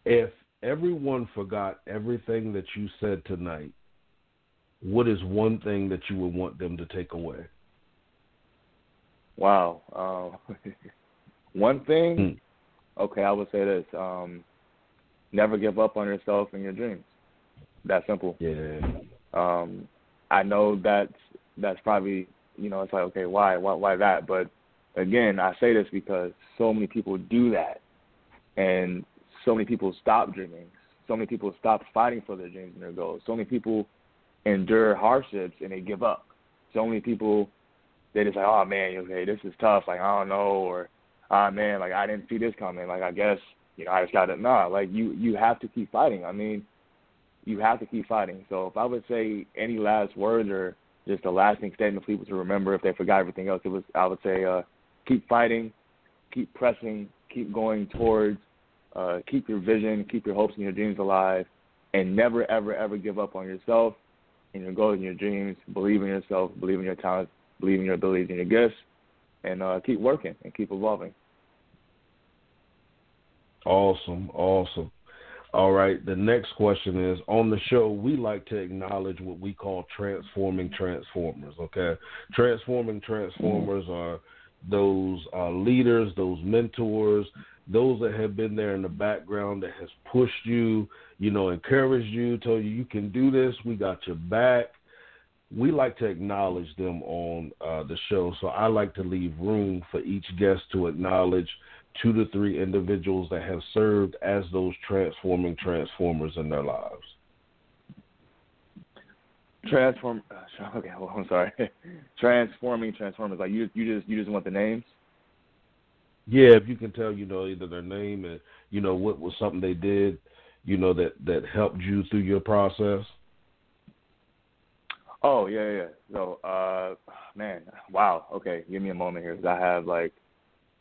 If everyone forgot everything that you said tonight, what is one thing that you would want them to take away? Wow. Um, [laughs] one thing, hmm. okay, I would say this: um, never give up on yourself and your dreams. That simple. Yeah. Um, I know that's that's probably you know it's like okay why why why that but again I say this because so many people do that and so many people stop dreaming. So many people stop fighting for their dreams and their goals. So many people endure hardships and they give up. So many people they just like oh man okay this is tough. Like I don't know. Or ah oh, man like I didn't see this coming. Like I guess you know I just got to nah like you you have to keep fighting. I mean you have to keep fighting. So if I would say any last words or just a lasting statement for people to remember if they forgot everything else. It was I would say uh, keep fighting, keep pressing, keep going towards, uh, keep your vision, keep your hopes and your dreams alive, and never ever ever give up on yourself and your goals and your dreams. Believe in yourself, believe in your talents, believe in your abilities and your gifts, and uh, keep working and keep evolving. Awesome, awesome. All right. The next question is on the show, we like to acknowledge what we call transforming transformers. Okay. Transforming transformers are those uh, leaders, those mentors, those that have been there in the background that has pushed you, you know, encouraged you, told you you can do this, we got your back. We like to acknowledge them on uh, the show. So I like to leave room for each guest to acknowledge two to three individuals that have served as those transforming transformers in their lives. Transform. Uh, [laughs] okay, well, I'm sorry. [laughs] Transforming transformers. Like you, you just you just want the names. Yeah, if you can tell, you know, either their name and you know what was something they did, you know that that helped you through your process. Oh yeah, yeah. So, uh, man, wow. Okay, give me a moment here because I have like,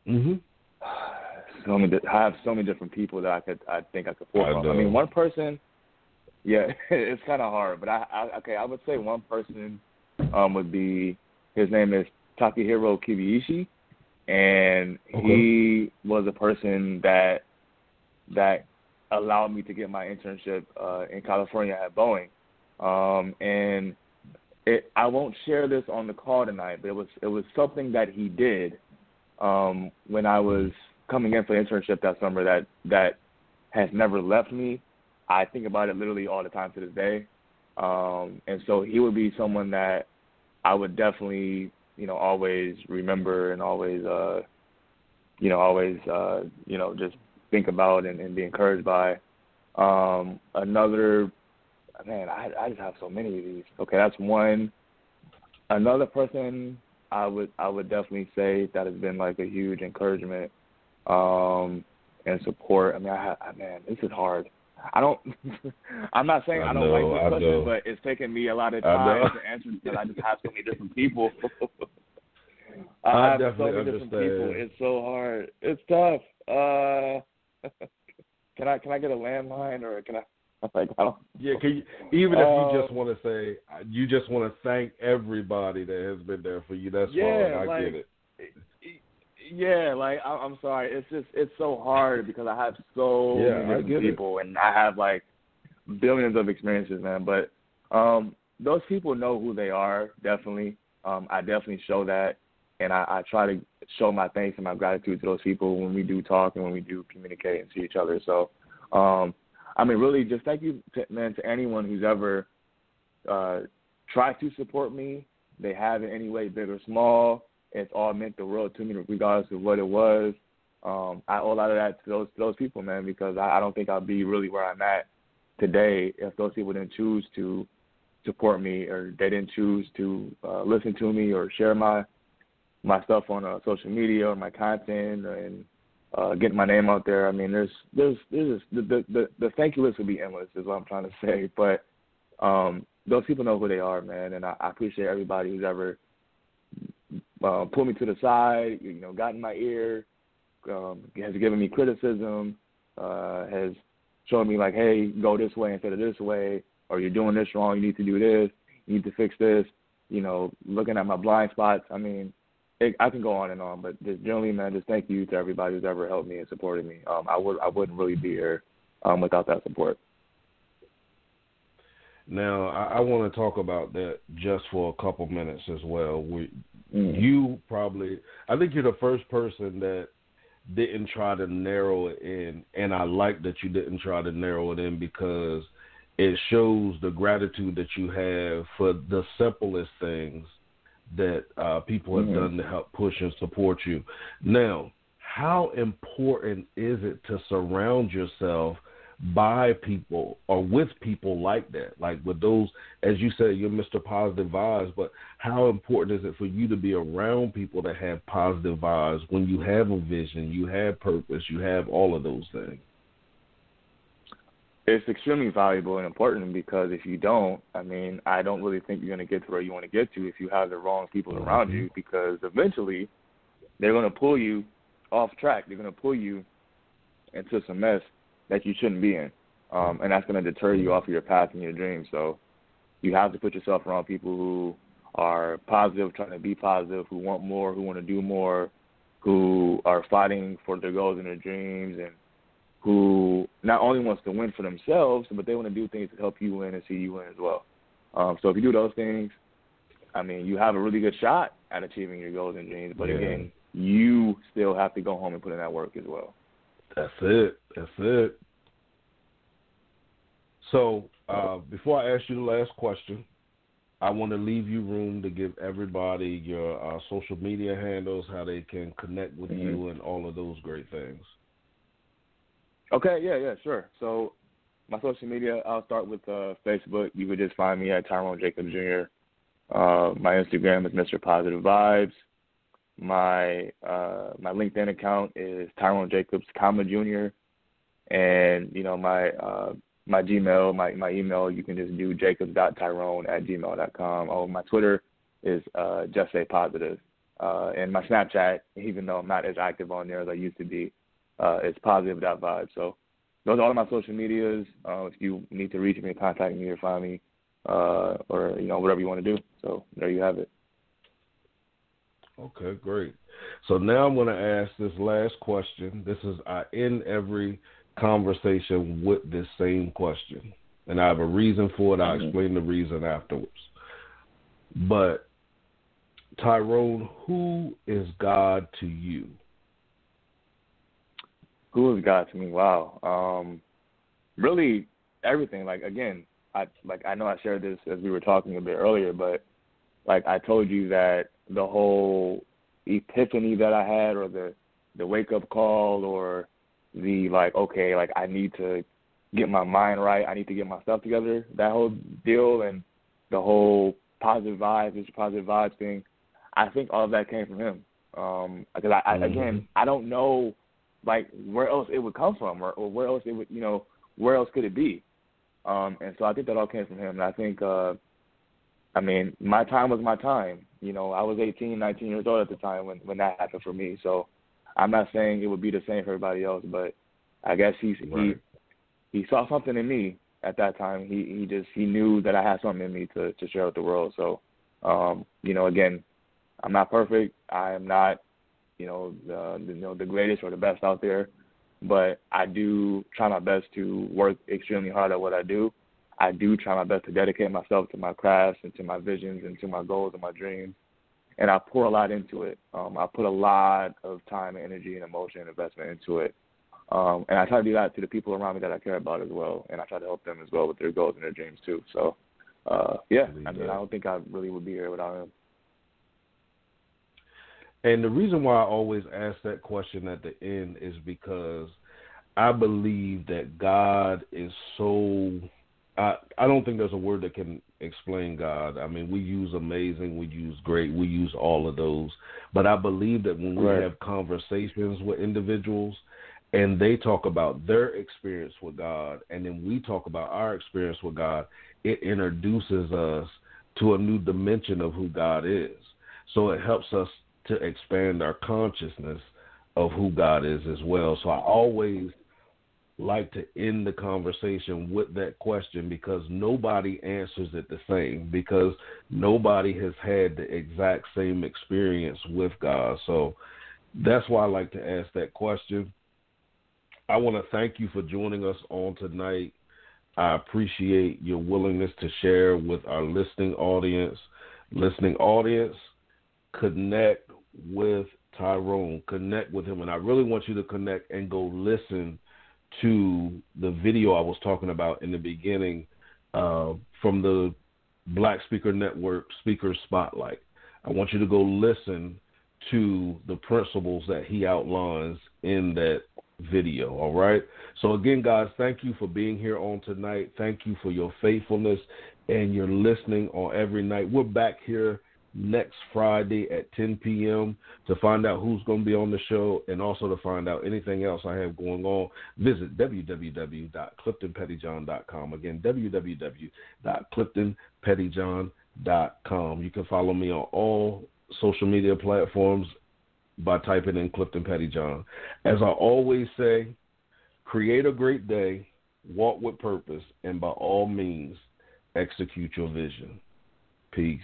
mm-hmm [sighs] so many. I have so many different people that I could. I think I could pull from. I mean, one person. Yeah, [laughs] it's kind of hard, but I, I okay. I would say one person um would be his name is Takahiro Kibiishi, and okay. he was a person that that allowed me to get my internship uh, in California at Boeing. Um, and it, I won't share this on the call tonight, but it was it was something that he did um, when I was coming in for the internship that summer that that has never left me. I think about it literally all the time to this day. Um, and so he would be someone that I would definitely, you know, always remember and always, uh, you know, always, uh, you know, just think about and, and be encouraged by. Um, another, man, I, I just have so many of these. Okay, that's one. Another person I would I would definitely say that has been like a huge encouragement um, and support. I mean, I, I man, this is hard. I don't. [laughs] I'm not saying I, I don't know, like this question, but it's taken me a lot of time to answer because I just have so many different people. [laughs] [laughs] I, I have so many different people. It's so hard. It's tough. Uh, can I can I get a landline or can I? Like, I don't. Yeah, you, even if you just uh, want to say, you just want to thank everybody that has been there for you. That's yeah, fine. I like, get it. Yeah, like I, I'm sorry. It's just it's so hard because I have so yeah, many people, it. and I have like billions of experiences, man. But um, those people know who they are. Definitely, um, I definitely show that, and I, I try to show my thanks and my gratitude to those people when we do talk and when we do communicate and see each other. So. Um, I mean, really, just thank you, to, man, to anyone who's ever uh, tried to support me. They have in any way, big or small. It's all meant the world to me, regardless of what it was. Um, I owe a lot of that to those to those people, man, because I, I don't think I'd be really where I'm at today if those people didn't choose to support me or they didn't choose to uh, listen to me or share my my stuff on uh, social media or my content and uh, getting my name out there. I mean, there's there's there's the the the, the thank you list would be endless, is what I'm trying to [laughs] say. But um, those people know who they are, man, and I, I appreciate everybody who's ever uh, pulled me to the side, you know, got in my ear, um, has given me criticism, uh, has shown me like, hey, go this way instead of this way, or you're doing this wrong. You need to do this. You need to fix this. You know, looking at my blind spots. I mean, it, I can go on and on, but just generally, man, just thank you to everybody who's ever helped me and supported me. Um, I would I wouldn't really be here um, without that support. Now, I, I want to talk about that just for a couple minutes as well. We. You probably, I think you're the first person that didn't try to narrow it in, and I like that you didn't try to narrow it in because it shows the gratitude that you have for the simplest things that uh, people have mm-hmm. done to help push and support you. Now, how important is it to surround yourself by people or with people like that? Like with those, as you said, you're Mr. Positive Vibes, but how important is it for you to be around people that have positive vibes when you have a vision, you have purpose, you have all of those things? It's extremely valuable and important because if you don't, I mean, I don't really think you're going to get to where you want to get to if you have the wrong people mm-hmm. around you because eventually they're going to pull you off track. They're going to pull you into some mess that you shouldn't be in, um, and that's going to deter you off of your path and your dreams. So you have to put yourself around people who are positive, trying to be positive, who want more, who want to do more, who are fighting for their goals and their dreams, and who not only wants to win for themselves, but they want to do things to help you win and see you win as well. Um, so if you do those things, I mean, you have a really good shot at achieving your goals and dreams. But yeah. again, you still have to go home and put in that work as well. That's it. That's it. So uh, before I ask you the last question, I want to leave you room to give everybody your uh, social media handles, how they can connect with mm-hmm. you, and all of those great things. Okay, yeah, yeah, sure. So my social media, I'll start with uh, Facebook. You can just find me at Tyrone Jacob Jr. Uh, my Instagram is Mr. Positive Vibes. My uh, my LinkedIn account is Tyrone Jacobs, comma Jr. And you know my uh, my Gmail, my my email, you can just do jacobs.tyrone at gmail.com. Oh, my Twitter is uh, just say positive. Uh, and my Snapchat, even though I'm not as active on there as I used to be, uh, dot vibe. So those are all of my social medias. Uh, if you need to reach me, contact me or find me, uh, or you know whatever you want to do. So there you have it. Okay, great. So now I'm going to ask this last question. This is I end every conversation with this same question, and I have a reason for it. I'll mm-hmm. explain the reason afterwards. But Tyrone, who is God to you? Who is God to me? Wow. Um, really everything. Like again, I like I know I shared this as we were talking a bit earlier, but like I told you that the whole epiphany that I had or the the wake up call or the like okay like I need to get my mind right. I need to get my stuff together. That whole deal and the whole positive vibes this positive vibes thing I think all of that came from him. Um because I, I mm-hmm. again I don't know like where else it would come from or, or where else it would you know where else could it be? Um and so I think that all came from him. And I think uh I mean my time was my time you know I was 18 19 years old at the time when when that happened for me so I'm not saying it would be the same for everybody else but I guess he right. he he saw something in me at that time he he just he knew that I had something in me to to share with the world so um you know again I'm not perfect I am not you know, the, you know, the greatest or the best out there. But I do try my best to work extremely hard at what I do. I do try my best to dedicate myself to my crafts and to my visions and to my goals and my dreams. And I pour a lot into it. Um, I put a lot of time and energy and emotion and investment into it. Um, and I try to do that to the people around me that I care about as well. And I try to help them as well with their goals and their dreams too. So, uh, yeah, I mean, I don't think I really would be here without him. And the reason why I always ask that question at the end is because I believe that God is so I I don't think there's a word that can explain God. I mean, we use amazing, we use great, we use all of those. But I believe that when we have conversations with individuals and they talk about their experience with God and then we talk about our experience with God, it introduces us to a new dimension of who God is. So it helps us to expand our consciousness of who God is as well. So I always like to end the conversation with that question because nobody answers it the same because nobody has had the exact same experience with God. So that's why I like to ask that question. I want to thank you for joining us on tonight. I appreciate your willingness to share with our listening audience. Listening audience, connect with Tyrone, connect with him, and I really want you to connect and go listen to the video I was talking about in the beginning uh, from the Black Speaker Network Speaker Spotlight. I want you to go listen to the principles that he outlines in that video. All right. So, again, guys, thank you for being here on tonight. Thank you for your faithfulness and your listening on every night. We're back here next Friday at 10 p.m. to find out who's going to be on the show and also to find out anything else I have going on. Visit www.cliftonpettyjohn.com. Again, www.cliftonpettyjohn.com. You can follow me on all social media platforms by typing in Clifton Pettyjohn. As I always say, create a great day, walk with purpose, and by all means, execute your vision. Peace.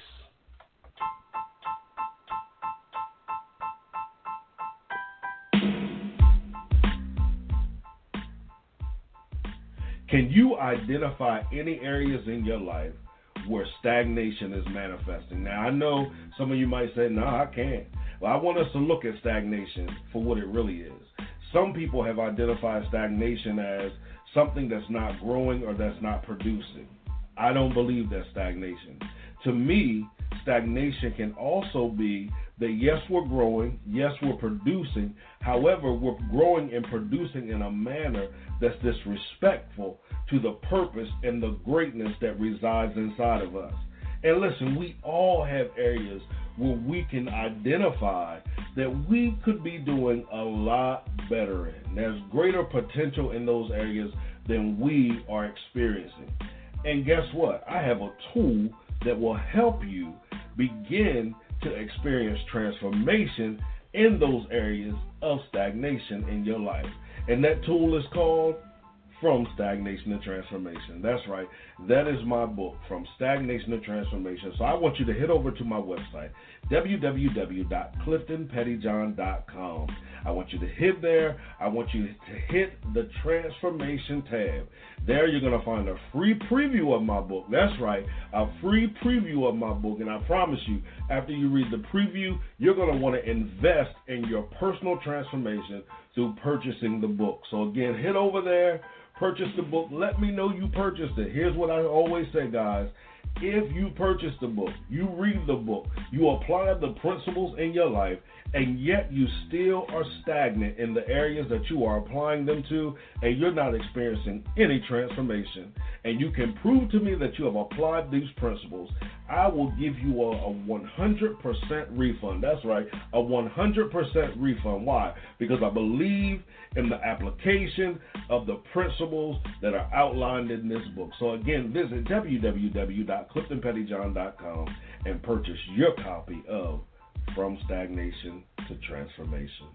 Can you identify any areas in your life where stagnation is manifesting? Now, I know some of you might say, no, I can't. Well, I want us to look at stagnation for what it really is. Some people have identified stagnation as something that's not growing or that's not producing. I don't believe that's stagnation. To me, stagnation can also be that yes, we're growing, yes, we're producing. However, we're growing and producing in a manner that's disrespectful to the purpose and the greatness that resides inside of us. And listen, we all have areas where we can identify that we could be doing a lot better in. There's greater potential in those areas than we are experiencing. And guess what? I have a tool that will help you begin to experience transformation in those areas of stagnation in your life. And that tool is called From Stagnation to Transformation. That's right. That is my book, From Stagnation to Transformation. So I want you to head over to my website, www.cliftonpettyjohn.com. I want you to hit there. I want you to hit the transformation tab. There you're going to find a free preview of my book. That's right, a free preview of my book. And I promise you, after you read the preview, you're going to want to invest in your personal transformation through purchasing the book. So again, hit over there, purchase the book. Let me know you purchased it. Here's what I always say, guys. If you purchase the book, you read the book, you apply the principles in your life, and yet you still are stagnant in the areas that you are applying them to, and you're not experiencing any transformation, and you can prove to me that you have applied these principles, I will give you a, a 100% refund. That's right, a 100% refund. Why? Because I believe in the application of the principles that are outlined in this book. So, again, visit www.cliftonpettyjohn.com and purchase your copy of from stagnation to transformation.